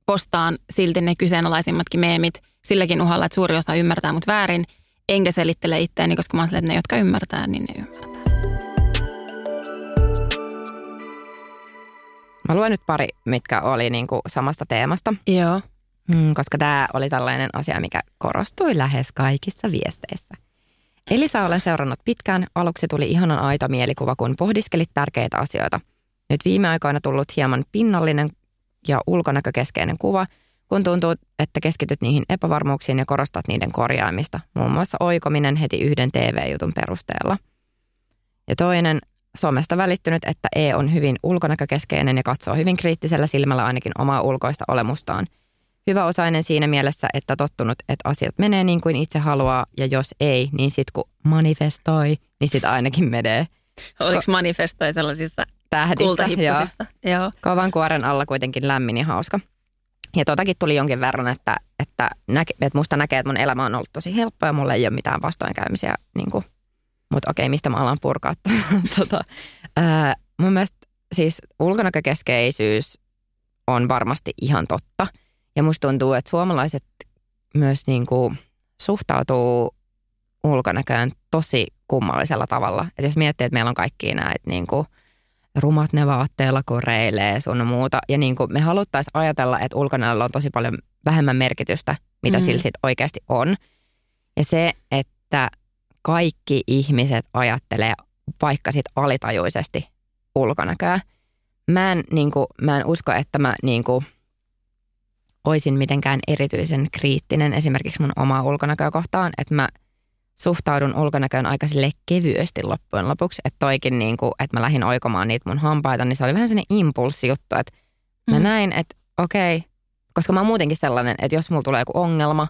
postaan silti ne kyseenalaisimmatkin meemit silläkin uhalla, että suuri osa ymmärtää mut väärin, enkä selittele itseäni, koska mä oon että ne, jotka ymmärtää, niin ne ymmärtää. Mä luen nyt pari, mitkä oli niin kuin samasta teemasta. Joo. Mm, koska tämä oli tällainen asia, mikä korostui lähes kaikissa viesteissä. Elisa olen seurannut pitkään. Aluksi tuli ihanan aito mielikuva, kun pohdiskelit tärkeitä asioita. Nyt viime aikoina tullut hieman pinnallinen ja ulkonäkökeskeinen kuva, kun tuntuu, että keskityt niihin epävarmuuksiin ja korostat niiden korjaamista, muun muassa oikominen heti yhden TV-jutun perusteella. Ja toinen, somesta välittynyt, että E on hyvin ulkonäkökeskeinen ja katsoo hyvin kriittisellä silmällä ainakin omaa ulkoista olemustaan. Hyvä osainen siinä mielessä, että tottunut, että asiat menee niin kuin itse haluaa ja jos ei, niin sitten kun manifestoi, niin sitten ainakin menee. Oliko manifestoi sellaisissa tähdissä. Joo. joo. Kovan kuoren alla kuitenkin lämmin ja hauska. Ja totakin tuli jonkin verran, että, että, näke, että musta näkee, että mun elämä on ollut tosi helppo ja mulla ei ole mitään vastoinkäymisiä. Niin kuin, mutta okei, mistä mä alan purkaa? tota, ää, mun mielestä siis ulkonäkökeskeisyys on varmasti ihan totta. Ja musta tuntuu, että suomalaiset myös niin kuin suhtautuu ulkonäköön tosi kummallisella tavalla. Et jos miettii, että meillä on kaikki näitä niin kuin, rumat ne vaatteilla koreilee sun muuta. Ja niin kuin me haluttaisiin ajatella, että ulkonäöllä on tosi paljon vähemmän merkitystä, mitä mm. sillä sit oikeasti on. Ja se, että kaikki ihmiset ajattelee vaikka sit alitajuisesti ulkonäköä. Mä en, niin kuin, mä en usko, että mä niin kuin, oisin mitenkään erityisen kriittinen esimerkiksi mun omaa ulkonäköä kohtaan, että mä suhtaudun ulkonäköön aika sille kevyesti loppujen lopuksi, että toikin niin kuin, että mä lähdin oikomaan niitä mun hampaita, niin se oli vähän sellainen impulssijuttu, että mä mm. näin, että okei, koska mä oon muutenkin sellainen, että jos mulla tulee joku ongelma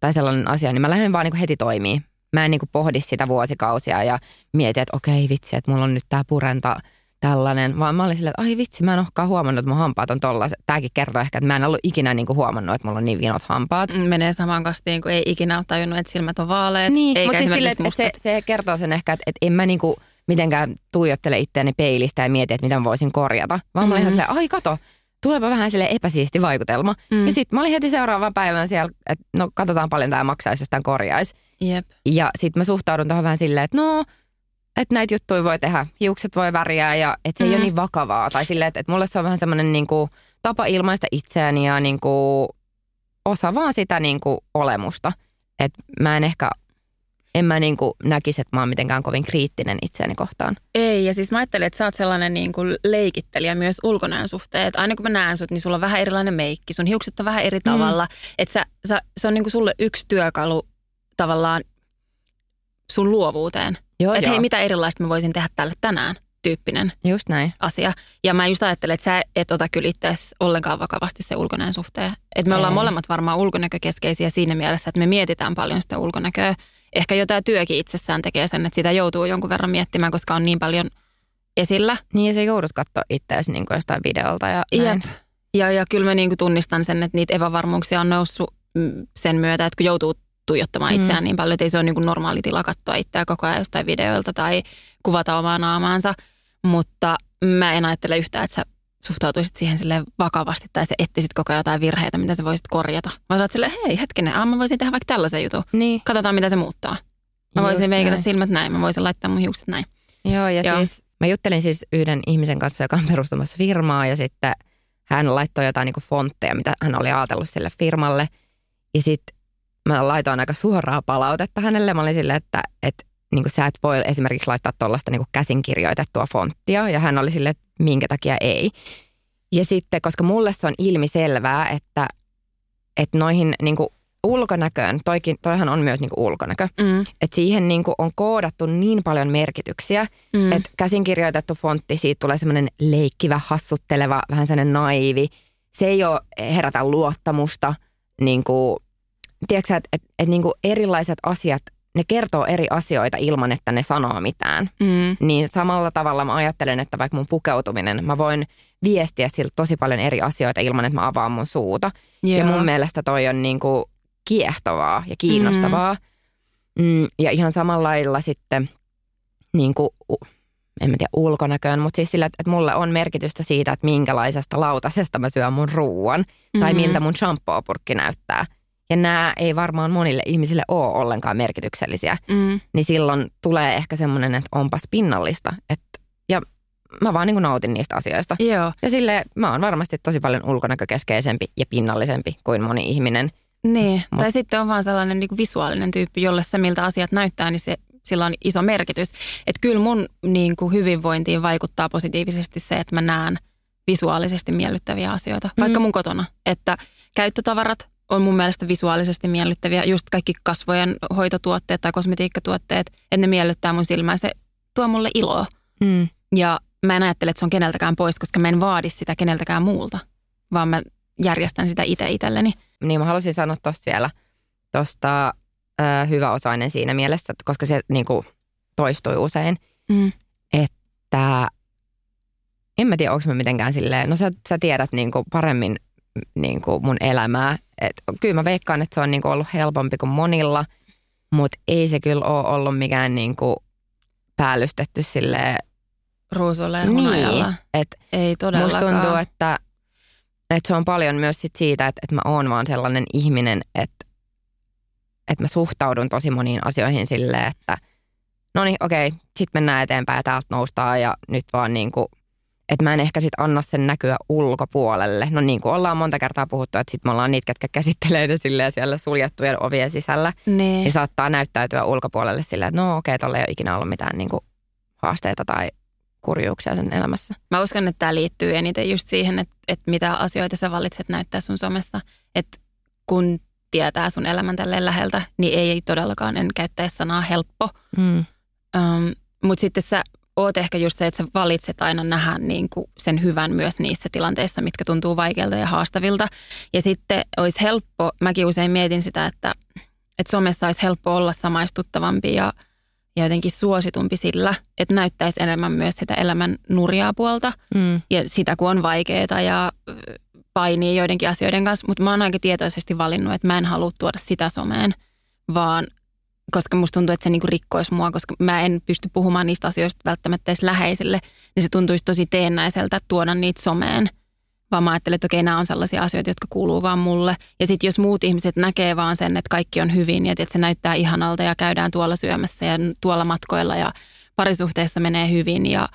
tai sellainen asia, niin mä lähden vaan niin kuin heti toimii. Mä en niin kuin pohdi sitä vuosikausia ja mieti, että okei vitsi, että mulla on nyt tää purenta – tällainen, vaan mä olin silleen, että ai vitsi, mä en olekaan huomannut, että mun hampaat on tollaset. Tämäkin kertoo ehkä, että mä en ollut ikinä niinku huomannut, että mulla on niin vinot hampaat. Mm, menee samaan kastiin, kun ei ikinä ole tajunnut, että silmät on vaaleet. Niin, eikä mutta siis sille, että se, se, kertoo sen ehkä, että, että en mä niinku mitenkään tuijottele itseäni peilistä ja mieti, että mitä mä voisin korjata. Vaan mm-hmm. mä olin ihan silleen, ai kato, tuleepa vähän sille epäsiisti vaikutelma. Mm. Ja sitten mä olin heti seuraavan päivän siellä, että no katsotaan paljon tämä maksaisi, jos tämän korjaisi. Jep. Ja sitten mä suhtaudun tuohon vähän silleen, että no että näitä juttuja voi tehdä, hiukset voi väriä ja että se mm. ei ole mm. niin vakavaa. Tai silleen, että, että mulle se on vähän semmoinen niin kuin, tapa ilmaista itseäni ja niin kuin, osa vaan sitä niin kuin, olemusta. Että mä en ehkä en mä niin kuin näkisi, että mä oon mitenkään kovin kriittinen itseäni kohtaan. Ei, ja siis mä ajattelin, että sä oot sellainen niin kuin leikittelijä myös ulkonäön suhteen. Että aina kun mä näen sut, niin sulla on vähän erilainen meikki. Sun hiukset on vähän eri mm. tavalla. Mm. Että sä, sä, se on niin kuin sulle yksi työkalu tavallaan sun luovuuteen. Joo, että joo. hei, mitä erilaista mä voisin tehdä tälle tänään tyyppinen Just näin. asia. Ja mä just ajattelen, että sä et ota kyllä itseäsi ollenkaan vakavasti se ulkonäön suhteen. Että me Ei. ollaan molemmat varmaan ulkonäkökeskeisiä siinä mielessä, että me mietitään paljon sitä ulkonäköä. Ehkä jo tämä työkin itsessään tekee sen, että sitä joutuu jonkun verran miettimään, koska on niin paljon esillä. Niin ja sä joudut katsoa itseäsi niin jostain videolta ja näin. Jep. Ja, ja kyllä mä niin kuin tunnistan sen, että niitä epävarmuuksia on noussut mm, sen myötä, että kun joutuu tuijottamaan mm. itseään niin paljon, että ei se ole niin kuin normaali tila katsoa itseä koko ajan jostain videoilta tai kuvata omaa naamaansa. Mutta mä en ajattele yhtään, että sä suhtautuisit siihen sille vakavasti tai sä etsisit koko ajan jotain virheitä, mitä sä voisit korjata. Mä saat silleen, hei hetkinen, ah, mä voisin tehdä vaikka tällaisen jutun. Niin. Katsotaan, mitä se muuttaa. Mä voisin Just veikata näin. silmät näin, mä voisin laittaa mun hiukset näin. Joo, ja Joo. siis mä juttelin siis yhden ihmisen kanssa, joka on perustamassa firmaa ja sitten hän laittoi jotain niin fontteja, mitä hän oli ajatellut sille firmalle. Ja sitten mä laitoin aika suoraa palautetta hänelle. Mä olin silleen, että, että niin kuin sä et voi esimerkiksi laittaa tuollaista niin käsinkirjoitettua fonttia. Ja hän oli silleen, että minkä takia ei. Ja sitten, koska mulle se on ilmiselvää, että, että noihin niin kuin ulkonäköön, toikin, toihan on myös niin kuin ulkonäkö, mm. että siihen niin kuin on koodattu niin paljon merkityksiä, mm. että käsinkirjoitettu fontti, siitä tulee semmoinen leikkivä, hassutteleva, vähän sellainen naivi. Se ei ole herätä luottamusta, niin kuin tiedätkö että et, et niinku erilaiset asiat, ne kertoo eri asioita ilman, että ne sanoo mitään. Mm. Niin samalla tavalla mä ajattelen, että vaikka mun pukeutuminen, mä voin viestiä siltä tosi paljon eri asioita ilman, että mä avaan mun suuta. Joo. Ja mun mielestä toi on niinku kiehtovaa ja kiinnostavaa. Mm. Mm, ja ihan samalla lailla sitten niin kuin, en mä tiedä ulkonäköön, mutta siis sillä, että mulle on merkitystä siitä, että minkälaisesta lautasesta mä syön mun ruuan mm-hmm. tai miltä mun shampoo-purkki näyttää ja nämä ei varmaan monille ihmisille ole ollenkaan merkityksellisiä, mm. niin silloin tulee ehkä semmoinen, että onpas pinnallista. Et, ja mä vaan niin nautin niistä asioista. Joo. Ja sille mä oon varmasti tosi paljon ulkonäkökeskeisempi ja pinnallisempi kuin moni ihminen. Niin, Mut. tai sitten on vaan sellainen niin visuaalinen tyyppi, jolle se miltä asiat näyttää, niin se, sillä on iso merkitys. Että kyllä mun niin kuin hyvinvointiin vaikuttaa positiivisesti se, että mä näen visuaalisesti miellyttäviä asioita, vaikka mm. mun kotona. Että käyttötavarat on mun mielestä visuaalisesti miellyttäviä. Just kaikki kasvojen hoitotuotteet tai kosmetiikkatuotteet, että ne miellyttää mun silmää. Se tuo mulle iloa. Mm. Ja mä en ajattele, että se on keneltäkään pois, koska mä en vaadi sitä keneltäkään muulta, vaan mä järjestän sitä itse itselleni. Niin mä halusin sanoa tosta vielä, tosta äh, hyväosainen siinä mielessä, koska se niinku toistui usein, mm. että en mä tiedä, onko mä mitenkään silleen, no sä, sä tiedät niinku paremmin niinku mun elämää, et, kyllä mä veikkaan, että se on niinku ollut helpompi kuin monilla, mutta ei se kyllä ole ollut mikään niinku päällystetty sille ruusulle ja niin, et ei todellakaan. Musta tuntuu, että, että se on paljon myös sit siitä, että, että mä oon vaan sellainen ihminen, että, että mä suhtaudun tosi moniin asioihin silleen, että no niin okei, sit mennään eteenpäin ja täältä noustaan ja nyt vaan niin kuin, että mä en ehkä sit anna sen näkyä ulkopuolelle. No niin kuin ollaan monta kertaa puhuttu, että sit me ollaan niitä, ketkä käsittelee ne silleen siellä suljettujen ovien sisällä. Niin. Niin saattaa näyttäytyä ulkopuolelle silleen, että no okei, tuolla ei ole ikinä ollut mitään niin kuin haasteita tai kurjuuksia sen elämässä. Mä uskon, että tämä liittyy eniten just siihen, että, että mitä asioita sä valitset näyttää sun somessa. Että kun tietää sun elämän tälleen läheltä, niin ei todellakaan en käyttäisi sanaa helppo. Mm. Um, Mutta sitten sä oot ehkä just se, että sä valitset aina nähdä niin kuin sen hyvän myös niissä tilanteissa, mitkä tuntuu vaikeilta ja haastavilta. Ja sitten olisi helppo, mäkin usein mietin sitä, että, että somessa olisi helppo olla samaistuttavampi ja, ja jotenkin suositumpi sillä, että näyttäisi enemmän myös sitä elämän nurjaa puolta Mm. ja sitä, kun on vaikeaa ja painii joidenkin asioiden kanssa. Mutta mä oon aika tietoisesti valinnut, että mä en halua tuoda sitä someen, vaan koska musta tuntuu, että se niinku rikkoisi mua, koska mä en pysty puhumaan niistä asioista välttämättä edes läheisille, niin se tuntuisi tosi teennäiseltä tuoda niitä someen. Vaan mä ajattelen, että okei, nämä on sellaisia asioita, jotka kuuluu vaan mulle. Ja sitten jos muut ihmiset näkee vaan sen, että kaikki on hyvin ja että se näyttää ihanalta ja käydään tuolla syömässä ja tuolla matkoilla ja parisuhteessa menee hyvin ja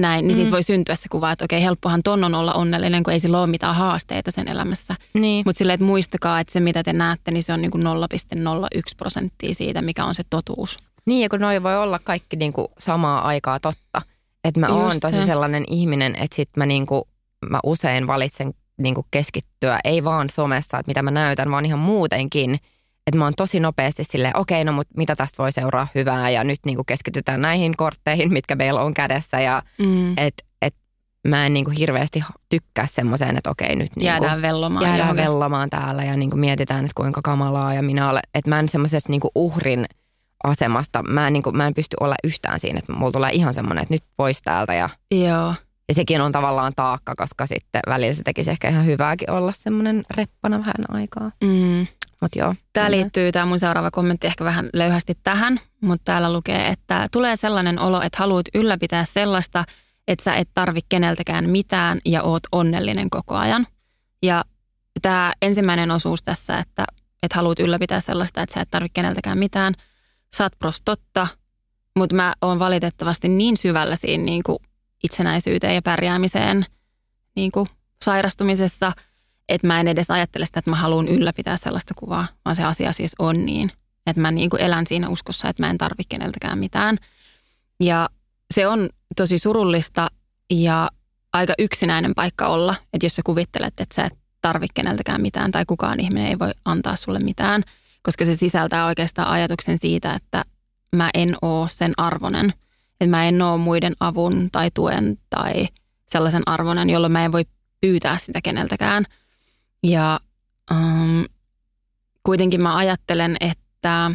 näin, niin Mm. siitä voi syntyä se kuva, että okei, helppohan ton on olla onnellinen, kun ei sillä ole mitään haasteita sen elämässä. Niin. Mutta silleen, että muistakaa, että se mitä te näette, niin se on niin kuin 0,01 prosenttia siitä, mikä on se totuus. Niin, ja kun noi voi olla kaikki niinku samaa aikaa totta. Että mä oon tosi se. sellainen ihminen, että sit mä, niinku, mä usein valitsen niinku keskittyä, ei vaan somessa, että mitä mä näytän, vaan ihan muutenkin. Että mä oon tosi nopeasti silleen, okei, no mut mitä tästä voi seuraa hyvää ja nyt niinku keskitytään näihin kortteihin, mitkä meillä on kädessä ja Mm. että et mä en niinku hirveästi tykkää semmoiseen, että okei nyt niinku, Jäädään vellomaan. jäädään johonkin. vellomaan täällä ja niinku mietitään, että kuinka kamalaa ja minä olen, että mä en semmoisesta niinku uhrin asemasta, mä en, niinku, mä en pysty olla yhtään siinä, että mulla tulee ihan semmoinen, että nyt pois täältä ja, Joo. ja sekin on tavallaan taakka, koska sitten välillä se tekisi ehkä ihan hyvääkin olla semmoinen reppana vähän aikaa. Mm. Mut joo. Tämä liittyy, tämä mun seuraava kommentti ehkä vähän löyhästi tähän, mutta täällä lukee, että tulee sellainen olo, että haluat ylläpitää sellaista, että sä et tarvi keneltäkään mitään ja oot onnellinen koko ajan. Ja tämä ensimmäinen osuus tässä, että, että haluat ylläpitää sellaista, että sä et tarvi keneltäkään mitään, saat pros totta, mutta mä oon valitettavasti niin syvällä siinä niin kuin itsenäisyyteen ja pärjäämiseen niin kuin sairastumisessa, että mä en edes ajattele sitä, että mä haluan ylläpitää sellaista kuvaa, vaan se asia siis on niin, että mä niin kuin elän siinä uskossa, että mä en tarvi keneltäkään mitään. Ja se on tosi surullista ja aika yksinäinen paikka olla, että jos sä kuvittelet, että sä et tarvi keneltäkään mitään tai kukaan ihminen ei voi antaa sulle mitään, koska se sisältää oikeastaan ajatuksen siitä, että mä en oo sen arvonen. Että mä en oo muiden avun tai tuen tai sellaisen arvonen, jolloin mä en voi pyytää sitä keneltäkään. Ja um, kuitenkin mä ajattelen, että,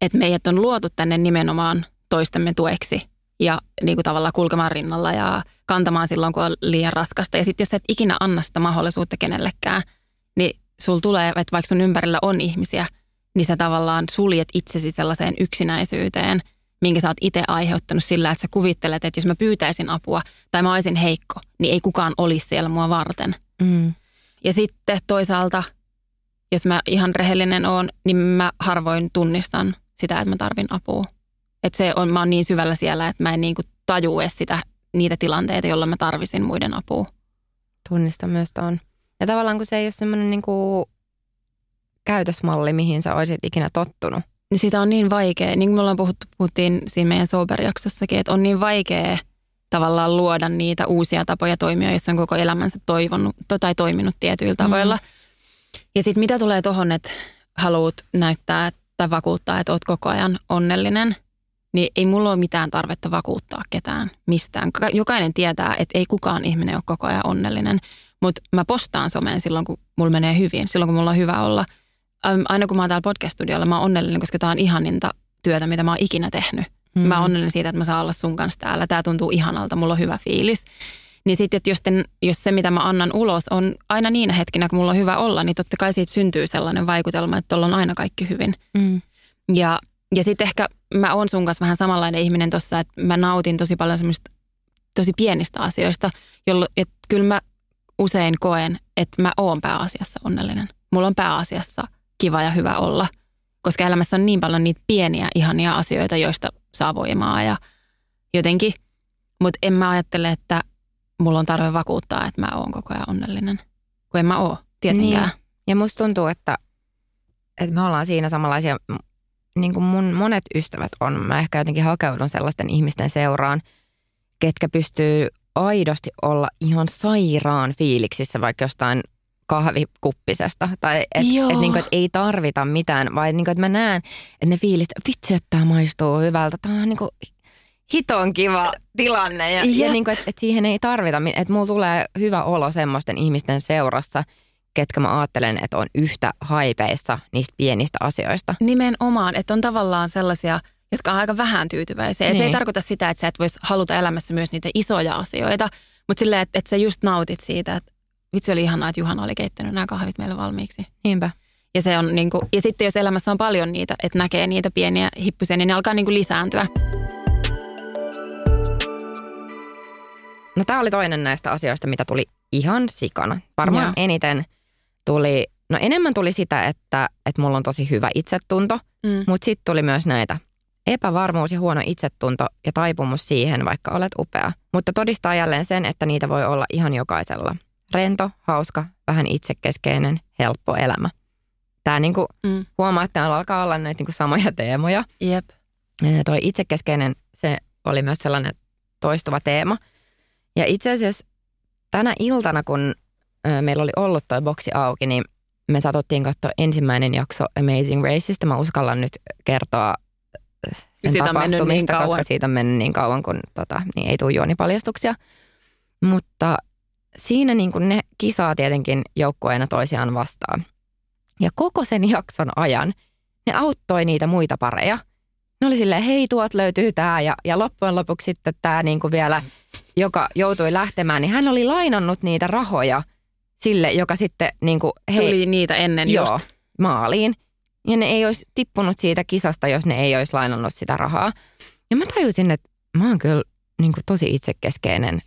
että meidät on luotu tänne nimenomaan toistemme tueksi ja niin kuin tavallaan kulkemaan rinnalla ja kantamaan silloin, kun on liian raskasta. Ja sitten jos et ikinä anna sitä mahdollisuutta kenellekään, niin sul tulee, että vaikka sun ympärillä on ihmisiä, niin sä tavallaan suljet itsesi sellaiseen yksinäisyyteen, minkä sä oot itse aiheuttanut sillä, että sä kuvittelet, että jos mä pyytäisin apua tai mä olisin heikko, niin ei kukaan olisi siellä mua varten. Mm. Ja sitten toisaalta, jos mä ihan rehellinen oon, niin mä harvoin tunnistan sitä, että mä tarvin apua. Että se on, mä oon niin syvällä siellä, että mä en niinku taju edes sitä, niitä tilanteita, jolloin mä tarvisin muiden apua. Tunnistan myös tuon. Ja tavallaan kun se ei ole semmoinen niinku käytösmalli, mihin sä olisit ikinä tottunut. Niin sitä on niin vaikea, niin kuin me ollaan puhuttu, puhuttiin siinä meidän Sober-jaksossakin, että on niin vaikea tavallaan luoda niitä uusia tapoja toimia, jos on koko elämänsä toivonut to- tai toiminut tietyillä tavoilla. Ja sitten mitä tulee tuohon, että haluat näyttää tai vakuuttaa, että oot koko ajan onnellinen, niin ei mulla ole mitään tarvetta vakuuttaa ketään mistään. Ka- Jokainen tietää, että ei kukaan ihminen ole koko ajan onnellinen, mutta mä postaan someen silloin, kun mulla menee hyvin, silloin kun mulla on hyvä olla. Aina kun mä oon täällä podcast-studiolla, mä oon onnellinen, koska tää on ihaninta työtä, mitä mä oon ikinä tehnyt. Mm. Mä onnellinen siitä, että mä saan olla sun kanssa täällä. Tää tuntuu ihanalta, mulla on hyvä fiilis. Niin sitten, että jos, ten, jos se, mitä mä annan ulos, on aina niinä hetkinä, kun mulla on hyvä olla, niin totta kai siitä syntyy sellainen vaikutelma, että tuolla on aina kaikki hyvin. Mm. Ja, ja sitten ehkä mä oon sun kanssa vähän samanlainen ihminen tuossa, että mä nautin tosi paljon semmoista tosi pienistä asioista, jolloin että kyllä mä usein koen, että mä oon pääasiassa onnellinen. Mulla on pääasiassa kiva ja hyvä olla. koska elämässä on niin paljon niitä pieniä ihania asioita, joista saa voimaa ja jotenkin. Mutta en mä ajattele, että mulla on tarve vakuuttaa, että mä oon koko ajan onnellinen, kun en mä oo tietenkään. Niin. Ja musta tuntuu, että, että me ollaan siinä samanlaisia, niin kuin mun monet ystävät on. Mä ehkä jotenkin hakeudun sellaisten ihmisten seuraan, ketkä pystyy aidosti olla ihan sairaan fiiliksissä vaikka jostain kahvikuppisesta. Tai että et, niinku, et ei tarvita mitään, vai niinku, että mä näen, että ne fiilistä, vitsi, että tämä maistuu hyvältä. Tämä on niinku hiton kiva tilanne. Ja, ja niinku, että et siihen ei tarvita, että mulla tulee hyvä olo semmoisten ihmisten seurassa, ketkä mä ajattelen, että on yhtä haipeissa niistä pienistä asioista. Nimenomaan, että on tavallaan sellaisia, jotka on aika vähän tyytyväisiä. Ja niin. se ei niin. tarkoita sitä, että sä et voisi haluta elämässä myös niitä isoja asioita, mutta silleen, että, että sä just nautit siitä, että vitsi oli ihanaa, että Juhana oli keittänyt nämä kahvit meille valmiiksi. Niinpä. Ja, se on niin kuin, ja sitten jos elämässä on paljon niitä, että näkee niitä pieniä hippusia, niin ne alkaa niin kuin lisääntyä. No tämä oli toinen näistä asioista, mitä tuli ihan sikana. Varmaan Joo. eniten tuli, no enemmän tuli sitä, että, että mulla on tosi hyvä itsetunto, mm. mutta sitten tuli myös näitä epävarmuus ja huono itsetunto ja taipumus siihen, vaikka olet upea. Mutta todistaa jälleen sen, että niitä voi olla ihan jokaisella. Rento, hauska, vähän itsekeskeinen, helppo elämä. Tämä niinku, mm. huomaa, että täällä alkaa olla näitä niinku samoja teemoja. Jep. Toi itsekeskeinen, se oli myös sellainen toistuva teema. Ja itse asiassa tänä iltana, kun meillä oli ollut toi boksi auki, niin me satuttiin katsoa ensimmäinen jakso Amazing Raceista. Mä uskallan nyt kertoa sen siitä tapahtumista, niin kauan. koska siitä on mennyt niin kauan, kun tota, niin ei tule juonipaljastuksia. Mutta siinä niin kuin ne kisaa tietenkin joukkueena toisiaan vastaan. Ja koko sen jakson ajan ne auttoi niitä muita pareja. Ne oli silleen, hei tuot löytyy tämä ja, ja loppujen lopuksi sitten tämä niin kuin vielä, joka joutui lähtemään, niin hän oli lainannut niitä rahoja sille, joka sitten niin kuin, hei, Tuli niitä ennen joo, just. maaliin. Ja ne ei olisi tippunut siitä kisasta, jos ne ei olisi lainannut sitä rahaa. Ja mä tajusin, että mä oon kyllä niin kuin tosi itsekeskeinen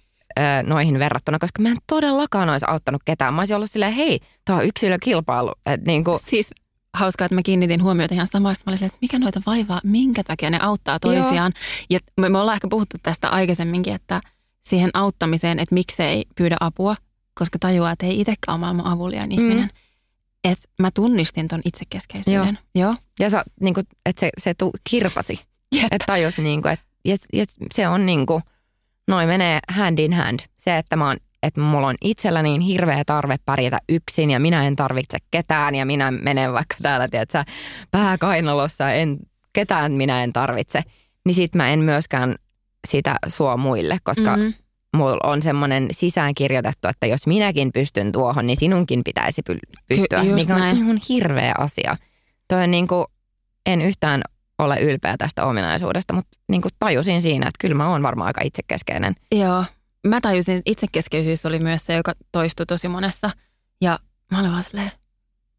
noihin verrattuna, koska mä en todellakaan olisi auttanut ketään. Mä olisin ollut silleen, hei, tämä on yksilökilpailu. Et niin kuin... Siis hauskaa, että mä kiinnitin huomiota ihan samasta. Mä olin että mikä noita vaivaa, minkä takia ne auttaa toisiaan. Joo. Ja me, me ollaan ehkä puhuttu tästä aikaisemminkin, että siihen auttamiseen, että miksei pyydä apua, koska tajuaa, että ei itsekään ole maailman avuliaan ihminen. Mm. Että mä tunnistin ton itsekeskeisyyden. Joo. Joo. Ja sä, niin kuin, että se, se tu, kirpasi. Että tajusi, niin kuin, että se on niin kuin, noin menee hand in hand. Se, että mä oon että mulla on itsellä niin hirveä tarve pärjätä yksin ja minä en tarvitse ketään ja minä menen vaikka täällä, tiedätkö, pääkainalossa, en, ketään minä en tarvitse. Niin sit mä en myöskään sitä suo muille, koska mm-hmm. mulla on semmoinen sisäänkirjoitettu, että jos minäkin pystyn tuohon, niin sinunkin pitäisi pystyä, Ky- mikä on näin. ihan hirveä asia. Toi on niin kuin, en yhtään ole ylpeä tästä ominaisuudesta, mutta niin kuin tajusin siinä, että kyllä mä oon varmaan aika itsekeskeinen. Joo, mä tajusin, että itsekeskeisyys oli myös se, joka toistui tosi monessa. Ja mä olin vaan silleen,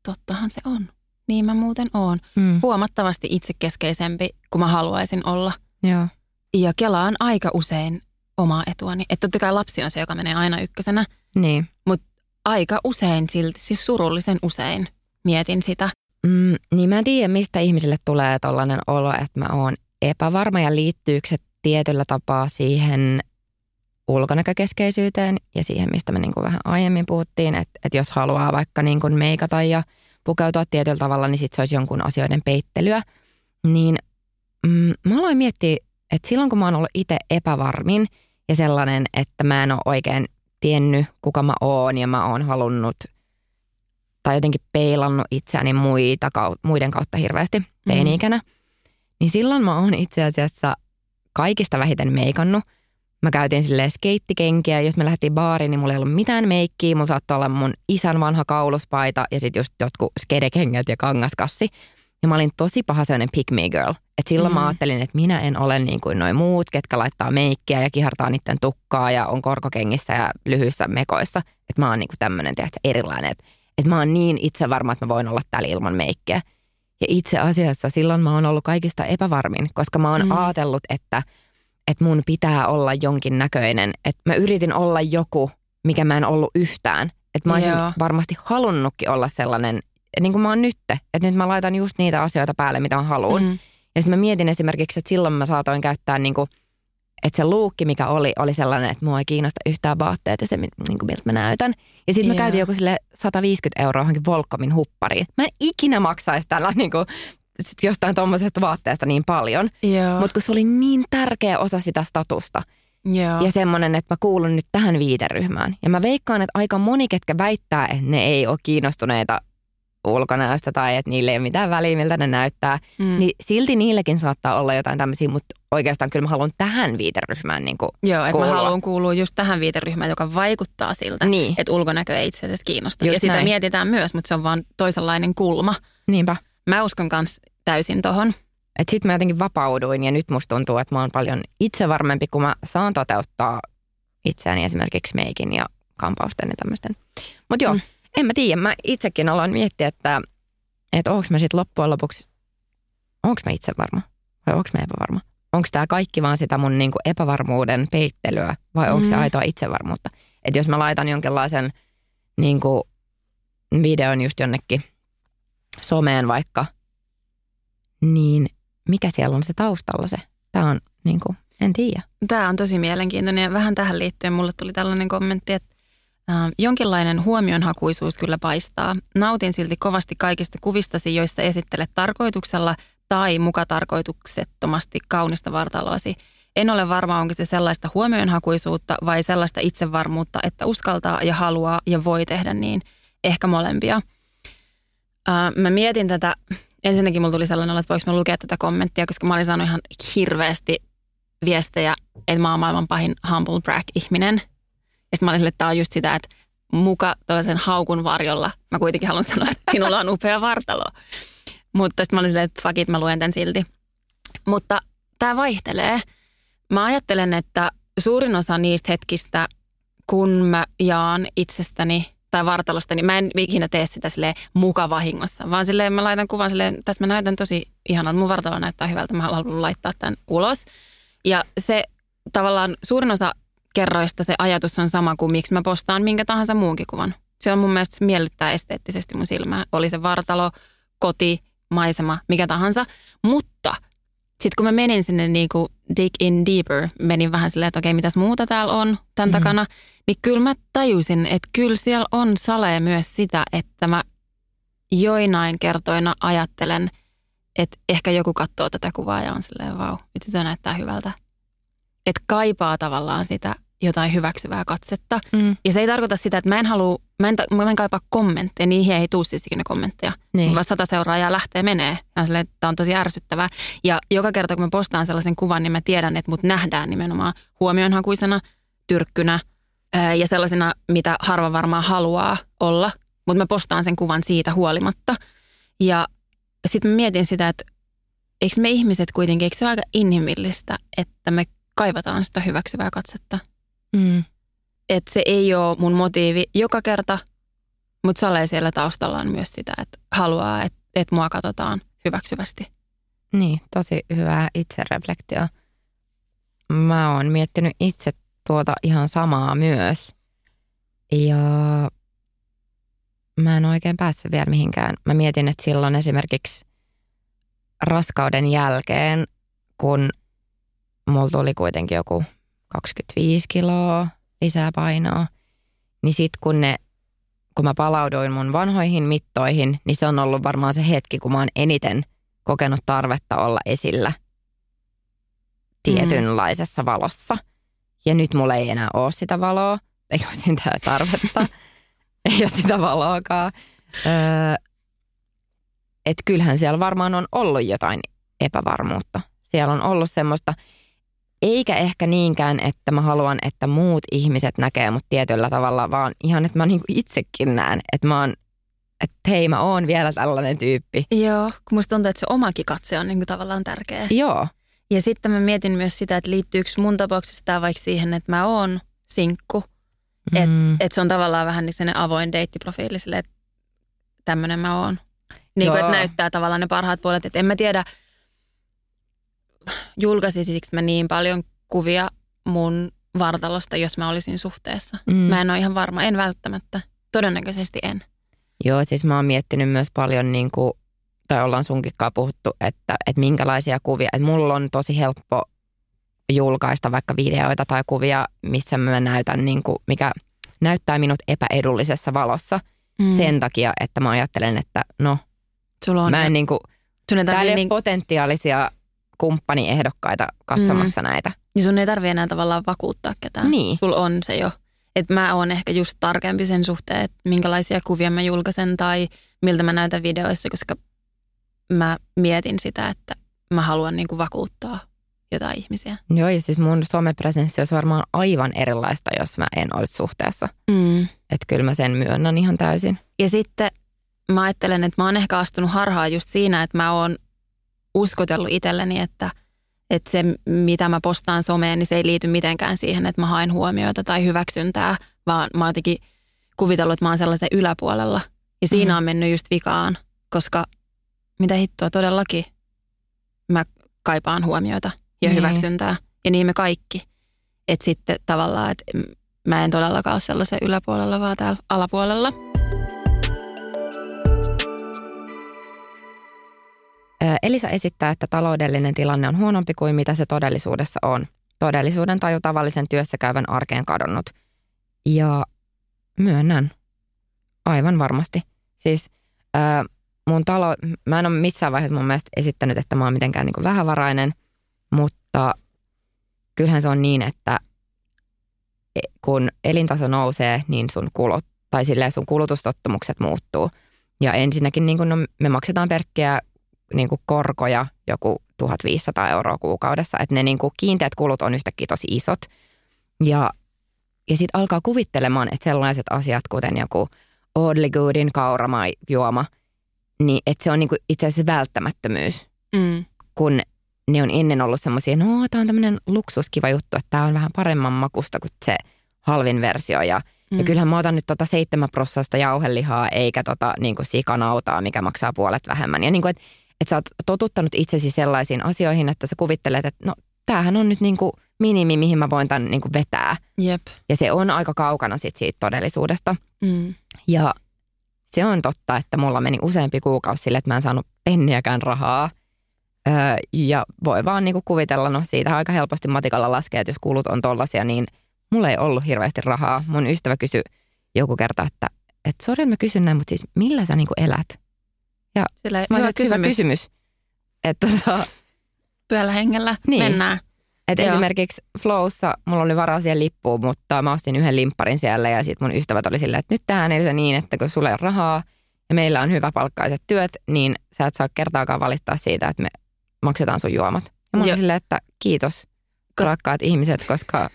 tottahan se on. Niin mä muuten oon. Mm. Huomattavasti itsekeskeisempi kuin mä haluaisin olla. Joo. Ja kelaan aika usein omaa etuani. Että totta kai lapsi on se, joka menee aina ykkösenä. Niin. Mutta aika usein silti, siis surullisen usein mietin sitä. Mm, niin mä en tiedä, mistä ihmisille tulee tollainen olo, että mä oon epävarma ja liittyykö se tietyllä tapaa siihen ulkonäkökeskeisyyteen ja siihen, mistä me niin kuin vähän aiemmin puhuttiin, että, että jos haluaa vaikka niin kuin meikata ja pukeutua tietyllä tavalla, niin sitten se olisi jonkun asioiden peittelyä. Niin mm, mä aloin miettiä, että silloin kun mä oon ollut itse epävarmin ja sellainen, että mä en ole oikein tiennyt, kuka mä oon ja mä oon halunnut tai jotenkin peilannut itseäni muita, muiden kautta hirveästi mm. teini-ikänä, mm. niin silloin mä oon itse asiassa kaikista vähiten meikannut – Mä käytin silleen skeittikenkiä, jos me lähdettiin baariin, niin mulla ei ollut mitään meikkiä. Mulla saattoi olla mun isän vanha kauluspaita ja sitten just jotkut skedekengät ja kangaskassi. Ja mä olin tosi paha sellainen pick me girl. Et silloin mm. mä ajattelin, että minä en ole niin kuin noin muut, ketkä laittaa meikkiä ja kihartaa niiden tukkaa ja on korkokengissä ja lyhyissä mekoissa. Että mä oon niin kuin tämmöinen, tiedätkö, erilainen. Että et mä oon niin itse varma, että mä voin olla täällä ilman meikkiä. Ja itse asiassa silloin mä oon ollut kaikista epävarmin, koska mä oon mm. ajatellut, että – että mun pitää olla jonkin näköinen. Että mä yritin olla joku, mikä mä en ollut yhtään. Että mä olisin Joo. varmasti halunnutkin olla sellainen niin kuin mä oon nyt, että nyt mä laitan just niitä asioita päälle, mitä mä haluan. Mm. Ja sitten mä mietin esimerkiksi, että silloin mä saatoin käyttää niin kuin, että se luukki, mikä oli, oli sellainen, että mua ei kiinnosta yhtään vaatteet ja se, niin kuin, miltä mä näytän. Ja sitten mä käytin joku sille 150 euroa johonkin Volkomin huppariin. Mä en ikinä maksaisi tällä niin kuin, jostain tuommoisesta vaatteesta niin paljon. Mutta kun se oli niin tärkeä osa sitä statusta. Joo. Ja semmoinen, että mä kuulun nyt tähän viiteryhmään. Ja mä veikkaan, että aika moni, ketkä väittää, että ne ei ole kiinnostuneita ulkonäöstä tai että niille ei ole mitään väliä, miltä ne näyttää, mm. niin silti niillekin saattaa olla jotain tämmöisiä, mutta oikeastaan kyllä mä haluan tähän viiteryhmään niin Joo, että mä haluan kuulua just tähän viiteryhmään, joka vaikuttaa siltä, niin. että ulkonäkö ei itse asiassa kiinnosta. Just ja sitä näin. mietitään myös, mutta se on vaan toisenlainen kulma. Niinpä. Mä uskon myös täysin tohon. Että sit mä jotenkin vapauduin ja nyt musta tuntuu, että mä oon paljon itsevarmempi, kun mä saan toteuttaa itseäni esimerkiksi meikin ja kampausten ja tämmöisten. Mutta joo, mm. En mä tiedä. Mä itsekin aloin miettiä, että, että onko mä sitten loppujen lopuksi, onko mä itse varma vai onko mä epävarma? Onko tämä kaikki vaan sitä mun niinku epävarmuuden peittelyä vai onko mm. se aitoa itsevarmuutta? Että jos mä laitan jonkinlaisen niinku, videon just jonnekin someen vaikka, niin mikä siellä on se taustalla se? Tämä on niin kuin, en tiedä. Tämä on tosi mielenkiintoinen ja vähän tähän liittyen mulle tuli tällainen kommentti, että äh, jonkinlainen huomionhakuisuus kyllä paistaa. Nautin silti kovasti kaikista kuvistasi, joissa esittelet tarkoituksella tai mukatarkoituksettomasti kaunista vartaloasi. En ole varma, onko se sellaista huomionhakuisuutta vai sellaista itsevarmuutta, että uskaltaa ja haluaa ja voi tehdä niin. Ehkä molempia. Äh, mä mietin tätä ensinnäkin mulla tuli sellainen, että voiko mä lukea tätä kommenttia, koska mä olin saanut ihan hirveästi viestejä, että mä oon maailman pahin humble brag-ihminen. Ja sitten mä olin sille, että tämä on just sitä, että muka tällaisen haukun varjolla mä kuitenkin haluan sanoa, että sinulla on upea vartalo. Mutta sitten mä olin silleen, että fuck it, mä luen tämän silti. Mutta tämä vaihtelee. Mä ajattelen, että suurin osa niistä hetkistä, kun mä jaan itsestäni tai vartalosta, niin mä en ikinä tee sitä sille mukavahingossa, vaan silleen mä laitan kuvan silleen, tässä mä näytän tosi ihanalta, mun vartalo näyttää hyvältä, mä haluan laittaa tämän ulos. Ja se tavallaan suurin osa kerroista se ajatus on sama kuin miksi mä postaan minkä tahansa muunkin kuvan. Se on mun mielestä miellyttää esteettisesti mun silmää. Oli se vartalo, koti, maisema, mikä tahansa. Mutta sitten kun mä menin sinne niin kuin dig in deeper, menin vähän silleen, että okei, mitäs muuta täällä on tämän mm-hmm. takana, niin kyllä mä tajusin, että kyllä siellä on salee myös sitä, että mä joinain kertoina ajattelen, että ehkä joku katsoo tätä kuvaa ja on silleen, vau, nyt se näyttää hyvältä. Että kaipaa tavallaan sitä jotain hyväksyvää katsetta. Mm. Ja se ei tarkoita sitä, että mä en halua, mä en, mä en kaipaa kommentteja, niihin ei tule siis ikinä kommentteja. Niin. Vaan sata seuraajaa lähtee menee. Tämä on tosi ärsyttävää. Ja joka kerta, kun mä postaan sellaisen kuvan, niin mä tiedän, että mut nähdään nimenomaan huomionhakuisena, tyrkkynä ja sellaisena, mitä harva varmaan haluaa olla. Mutta mä postaan sen kuvan siitä huolimatta. Ja sitten mä mietin sitä, että eikö me ihmiset kuitenkin, eikö se ole aika inhimillistä, että me kaivataan sitä hyväksyvää katsetta – Mm. Että se ei ole mun motiivi joka kerta, mutta Sale siellä taustalla on myös sitä, että haluaa, että, että mua katsotaan hyväksyvästi. Niin, tosi hyvää itsereflektio. Mä oon miettinyt itse tuota ihan samaa myös. Ja mä en oikein päässyt vielä mihinkään. Mä mietin, että silloin esimerkiksi raskauden jälkeen, kun mulla tuli kuitenkin joku 25 kiloa lisää painoa. Niin sitten kun ne, kun mä palauduin mun vanhoihin mittoihin, niin se on ollut varmaan se hetki, kun mä oon eniten kokenut tarvetta olla esillä tietynlaisessa mm. valossa. Ja nyt mulla ei enää ole sitä valoa, ei ole sitä tarvetta, ei ole sitä valoakaan. Öö, että kyllähän siellä varmaan on ollut jotain epävarmuutta. Siellä on ollut semmoista, eikä ehkä niinkään, että mä haluan, että muut ihmiset näkee mut tietyllä tavalla, vaan ihan, että mä niinku itsekin näen, että mä oon että hei, mä oon vielä tällainen tyyppi. Joo, kun musta tuntuu, että se omakin katse on niinku tavallaan tärkeä. Joo. Ja sitten mä mietin myös sitä, että liittyykö mun tapauksessa tämä vaikka siihen, että mä oon sinkku. Mm. Että et se on tavallaan vähän niin avoin deittiprofiili sille, että tämmöinen mä oon. Niin kuin, että näyttää tavallaan ne parhaat puolet. Että en mä tiedä, julkaisisinko mä niin paljon kuvia mun vartalosta, jos mä olisin suhteessa. Mm. Mä en ole ihan varma, en välttämättä. Todennäköisesti en. Joo, siis mä oon miettinyt myös paljon, niin kuin, tai ollaan sunkikkaa puhuttu, että, että minkälaisia kuvia. Että mulla on tosi helppo julkaista vaikka videoita tai kuvia, missä mä näytän, niin kuin, mikä näyttää minut epäedullisessa valossa mm. sen takia, että mä ajattelen, että no, Sulla on mä en niin kuin, täällä ei niin, potentiaalisia kumppaniehdokkaita katsomassa mm. näitä. niin sun ei tarvi enää tavallaan vakuuttaa ketään. Niin. Sulla on se jo. Et mä oon ehkä just tarkempi sen suhteen, että minkälaisia kuvia mä julkaisen tai miltä mä näytän videoissa, koska mä mietin sitä, että mä haluan niinku vakuuttaa jotain ihmisiä. Joo, ja siis mun somepresenssi olisi varmaan aivan erilaista, jos mä en olisi suhteessa. Mm. Että kyllä mä sen myönnän ihan täysin. Ja sitten mä ajattelen, että mä oon ehkä astunut harhaan just siinä, että mä oon uskotellut itselleni, että, että se mitä mä postaan someen, niin se ei liity mitenkään siihen, että mä haen huomioita tai hyväksyntää, vaan mä oon jotenkin kuvitellut, että mä oon sellaisen yläpuolella. Ja siinä Mhm. on mennyt just vikaan, koska mitä hittoa todellakin mä kaipaan huomioita ja Niin. hyväksyntää. Ja niin me kaikki. Että sitten tavallaan, että mä en todellakaan ole sellaisen yläpuolella, vaan täällä alapuolella. Elisa esittää, että taloudellinen tilanne on huonompi kuin mitä se todellisuudessa on. Todellisuuden taju tavallisen työssä käyvän arkeen kadonnut. Ja myönnän, aivan varmasti. Siis ö, mun talo, mä en ole missään vaiheessa mun mielestä esittänyt, että mä oon mitenkään niin vähävarainen, mutta kyllähän se on niin, että e- kun elintaso nousee, niin sun kulot, tai sun kulutustottumukset muuttuu. Ja ensinnäkin niin kun no, me maksetaan perkkiä niin kuin korkoja joku 1500 euroa kuukaudessa. Että ne niin kuin kiinteät kulut on yhtäkkiä tosi isot. Ja, ja sitten alkaa kuvittelemaan, että sellaiset asiat, kuten joku Oddly Goodin kaurama juoma, niin että se on niin kuin itse asiassa välttämättömyys, Mm. kun ne on ennen ollut semmoisia, no tämä on tämmöinen luksuskiva juttu, että tämä on vähän paremman makusta kuin se halvin versio. Ja, mm. ja kyllähän mä otan nyt tota 7 prossasta jauhelihaa eikä tota niin kuin sikanautaa, mikä maksaa puolet vähemmän. Ja niin kuin, että että sä oot totuttanut itsesi sellaisiin asioihin, että sä kuvittelet, että no tämähän on nyt niin kuin minimi, mihin mä voin tämän niin kuin vetää. Jep. Ja se on aika kaukana sit siitä todellisuudesta. Mm. Ja se on totta, että mulla meni useampi kuukausi sille, että mä en saanut penniäkään rahaa. Öö, ja voi vaan niinku kuvitella, no siitä aika helposti matikalla laskee, että jos kulut on tollasia, niin mulla ei ollut hirveästi rahaa. Mun ystävä kysyi joku kerta, että, että sori, mä kysyn näin, mutta siis millä sä niinku elät? Sillä Mä hyvä että hyvä kysymys. kysymys. Että tota, Pyöllä hengellä Niin. mennään. Et Joo. esimerkiksi Flowssa mulla oli varaa siihen lippuun, mutta mä ostin yhden limpparin siellä ja sitten mun ystävät oli silleen, että nyt tähän ei se niin, että kun sulla ei ole rahaa ja meillä on hyvä palkkaiset työt, niin sä et saa kertaakaan valittaa siitä, että me maksetaan sun juomat. Ja mä olin silleen, että kiitos Kos- rakkaat ihmiset, koska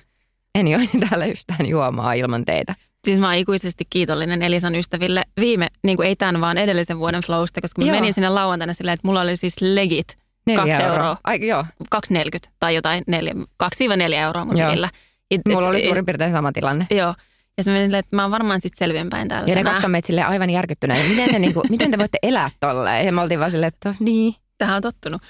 en juo täällä yhtään juomaa ilman teitä. Siis mä oon ikuisesti kiitollinen Elisan ystäville viime, niin kuin ei tämän vaan edellisen vuoden flowsta, koska mä Joo. menin sinne lauantaina silleen, että mulla oli siis legit Neljä Kaksi euroa. Ai, joo, 2,40 tai jotain, neljä, 2-4 euroa mun tilillä. It, mulla oli suurin piirtein sama tilanne. Joo. Ja mä menin että mä oon varmaan sitten selviänpäin täällä Ja ne katsoi meitä silleen aivan järkyttyneen. Miten te, niinku, miten te voitte elää tolleen? Ja me oltiin vaan silleen, että niin. Tähän on tottunut.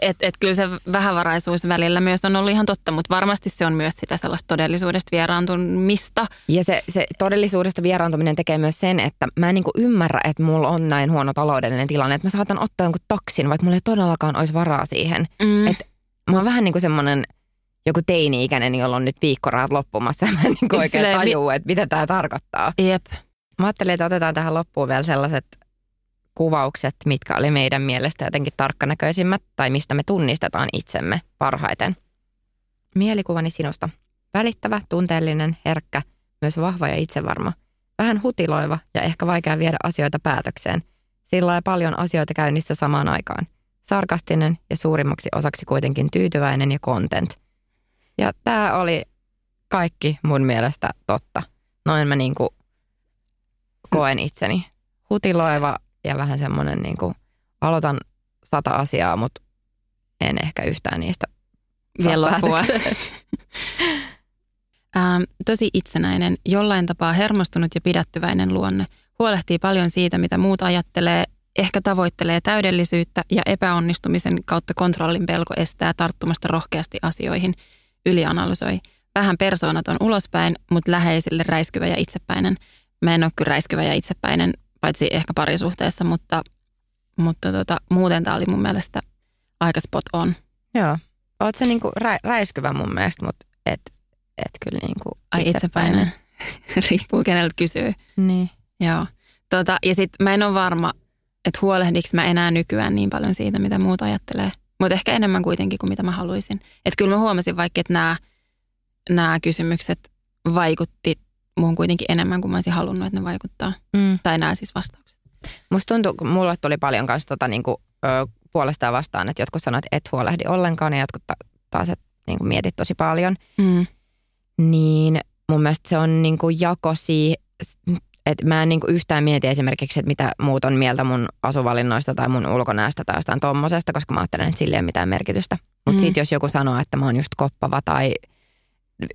Että et kyllä se vähävaraisuus välillä myös on ollut ihan totta, mutta varmasti se on myös sitä sellaista todellisuudesta vieraantumista. Ja se, se todellisuudesta vieraantuminen tekee myös sen, että mä en niinku ymmärrä, että mulla on näin huono taloudellinen tilanne, että mä saatan ottaa jonkun taksin, vaikka mulla ei todellakaan olisi varaa siihen. Mm. Et Mä oon vähän niin kuin semmoinen joku teini-ikäinen, jolla on nyt viikkorahat loppumassa ja mä en niin oikein tajuu, että mitä tämä tarkoittaa. Jep. Mä ajattelin, että otetaan tähän loppuun vielä sellaiset kuvaukset, mitkä oli meidän mielestä jotenkin tarkkanäköisimmät tai mistä me tunnistetaan itsemme parhaiten. Mielikuvani sinusta. Välittävä, tunteellinen, herkkä, myös vahva ja itsevarma. Vähän hutiloiva ja ehkä vaikea viedä asioita päätökseen. Sillä on paljon asioita käynnissä samaan aikaan. Sarkastinen ja suurimmaksi osaksi kuitenkin tyytyväinen ja content. Ja tämä oli kaikki mun mielestä totta. Noin mä niinku koen itseni. Hutiloiva ja vähän semmoinen niinku, aloitan sata asiaa, mutta en ehkä yhtään niistä Vielä loppua. Ähm, tosi itsenäinen, jollain tapaa hermostunut ja pidättyväinen luonne. Huolehtii paljon siitä, mitä muut ajattelee, ehkä tavoittelee täydellisyyttä ja epäonnistumisen kautta kontrollin pelko estää tarttumasta rohkeasti asioihin. Ylianalysoi. Vähän persoonaton ulospäin, mutta läheisille räiskyvä ja itsepäinen. Mä en ole kyllä räiskyvä ja itsepäinen paitsi ehkä parisuhteessa, mutta, mutta tota, muuten tämä oli mun mielestä aika spot on. Joo. Oot se niinku rä, räiskyvä mun mielestä, mutta et, et kyllä niinku Ai itsepäinen. Riippuu keneltä kysyy. Niin. Joo. Tota, ja sitten mä en ole varma, että huolehdiks mä enää nykyään niin paljon siitä, mitä muut ajattelee. Mutta ehkä enemmän kuitenkin kuin mitä mä haluaisin. Että kyllä mä huomasin vaikka, että nämä, nämä kysymykset vaikutti muuhun kuitenkin enemmän kuin mä olisin halunnut, että ne vaikuttaa. Mm. Tai nämä siis vastaukset. Musta tuntuu, kun mulle tuli paljon kanssa tota, niinku, ö, puolesta ja vastaan, että jotkut sanoivat, että et huolehdi ollenkaan ja jotkut ta- taas, että niinku, mietit tosi paljon. Mm. Niin mun mielestä se on niinku jako siihen, että mä en niinku yhtään mieti esimerkiksi, että mitä muut on mieltä mun asuvalinnoista tai mun ulkonäöstä tai jostain tommosesta, koska mä ajattelen, että sillä ei ole mitään merkitystä. Mutta mm. sitten jos joku sanoo, että mä oon just koppava tai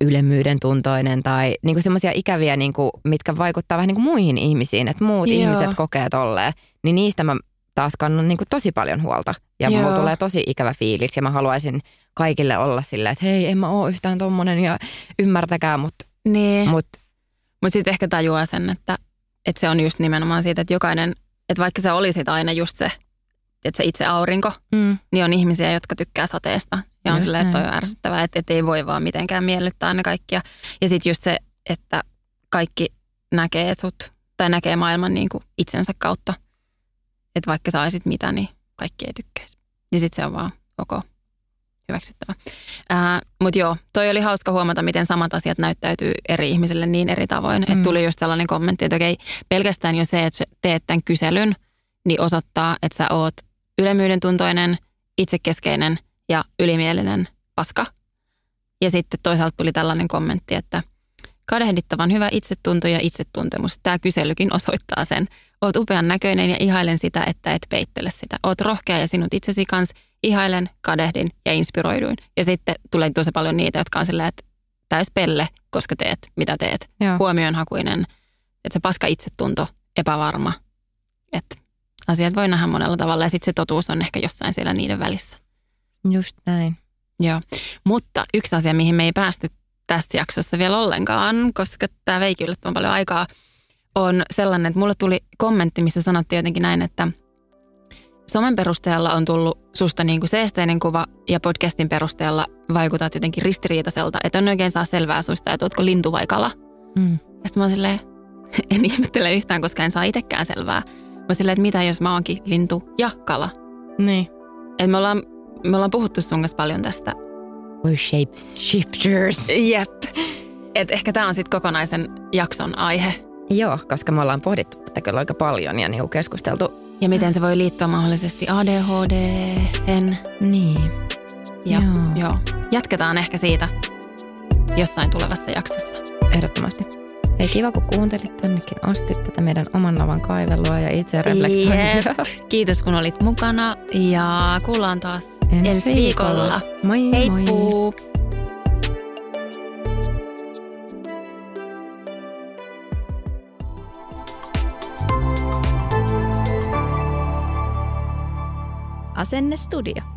ylemmyyden tuntoinen tai niinku semmoisia ikäviä, niinku, mitkä vaikuttaa vähän niinku muihin ihmisiin, että muut Joo. Ihmiset kokee tolleen, niin niistä mä taas kannan niinku tosi paljon huolta. Ja Joo. mulla tulee tosi ikävä fiilis ja mä haluaisin kaikille olla silleen, että hei, en mä oo yhtään tommonen ja ymmärtäkää, mutta Niin. mut, Mutta sitten ehkä tajuaa sen, että, että se on just nimenomaan siitä, että jokainen, että vaikka sä olisit aina just se, että se itse aurinko, mm, niin on ihmisiä, jotka tykkää sateesta. Ja on silleen, että toi on ärsyttävää, että, että ei voi vaan mitenkään miellyttää aina kaikkia. Ja sitten just se, että kaikki näkee sut tai näkee maailman niin kuin itsensä kautta. Että vaikka saisit mitä, niin kaikki ei tykkäisi. Ja sitten se on vaan ok, hyväksyttävä. Mutta joo, toi oli hauska huomata, miten samat asiat näyttäytyy eri ihmisille niin eri tavoin. Mm. Että tuli just sellainen kommentti, että okei, pelkästään jo se, että teet tämän kyselyn, niin osoittaa, että sä oot ylemmyyden tuntoinen, itsekeskeinen ja ylimielinen paska. Ja sitten toisaalta tuli tällainen kommentti, että kadehdittavan hyvä itsetunto ja itsetuntemus. Tämä kyselykin osoittaa sen. Oot upean näköinen ja ihailen sitä, että et peittele sitä. Oot rohkea ja sinut itsesi kanssa ihailen, kadehdin ja inspiroiduin. Ja sitten tulee tosi paljon niitä, jotka on silleen, että täys pelle, koska teet, mitä teet. joo. Huomionhakuinen, että se paska itsetunto, epävarma. Että asiat voi nähdä monella tavalla ja sitten se totuus on ehkä jossain siellä niiden välissä. just näin. Joo, mutta yksi asia, mihin me ei päästy tässä jaksossa vielä ollenkaan, koska tämä vei yllättävän paljon aikaa, on sellainen, että mulle tuli kommentti, missä sanottiin jotenkin näin, että somen perusteella on tullut susta niin kuin seesteinen kuva ja podcastin perusteella vaikutat jotenkin ristiriitaiselta, että on oikein saa selvää susta, että ootko lintu vai kala. Mm. Ja sitten mä oon silleen, en ihmettele yhtään, koska en saa itsekään selvää. Mä silleen, että mitä jos mä oonkin lintu ja kala. Niin. Et me, ollaan, me ollaan puhuttu sun kanssa paljon tästä We're shapeshifters. Jep. Et ehkä tämä on sitten kokonaisen jakson aihe. Joo, koska me ollaan pohdittu tätä kyllä aika paljon ja niinku keskusteltu. Ja miten se voi liittyä mahdollisesti ADHD. Niin. Ja, Joo. joo. Jatketaan ehkä siitä jossain tulevassa jaksossa. Ehdottomasti. Hei, kiva kun kuuntelit tännekin asti tätä meidän oman navan kaivelua ja itse reflektointia. Kiitos kun olit mukana ja kuullaan taas ensi, ensi viikolla. Moi Hei moi. puu! Asenne Studio.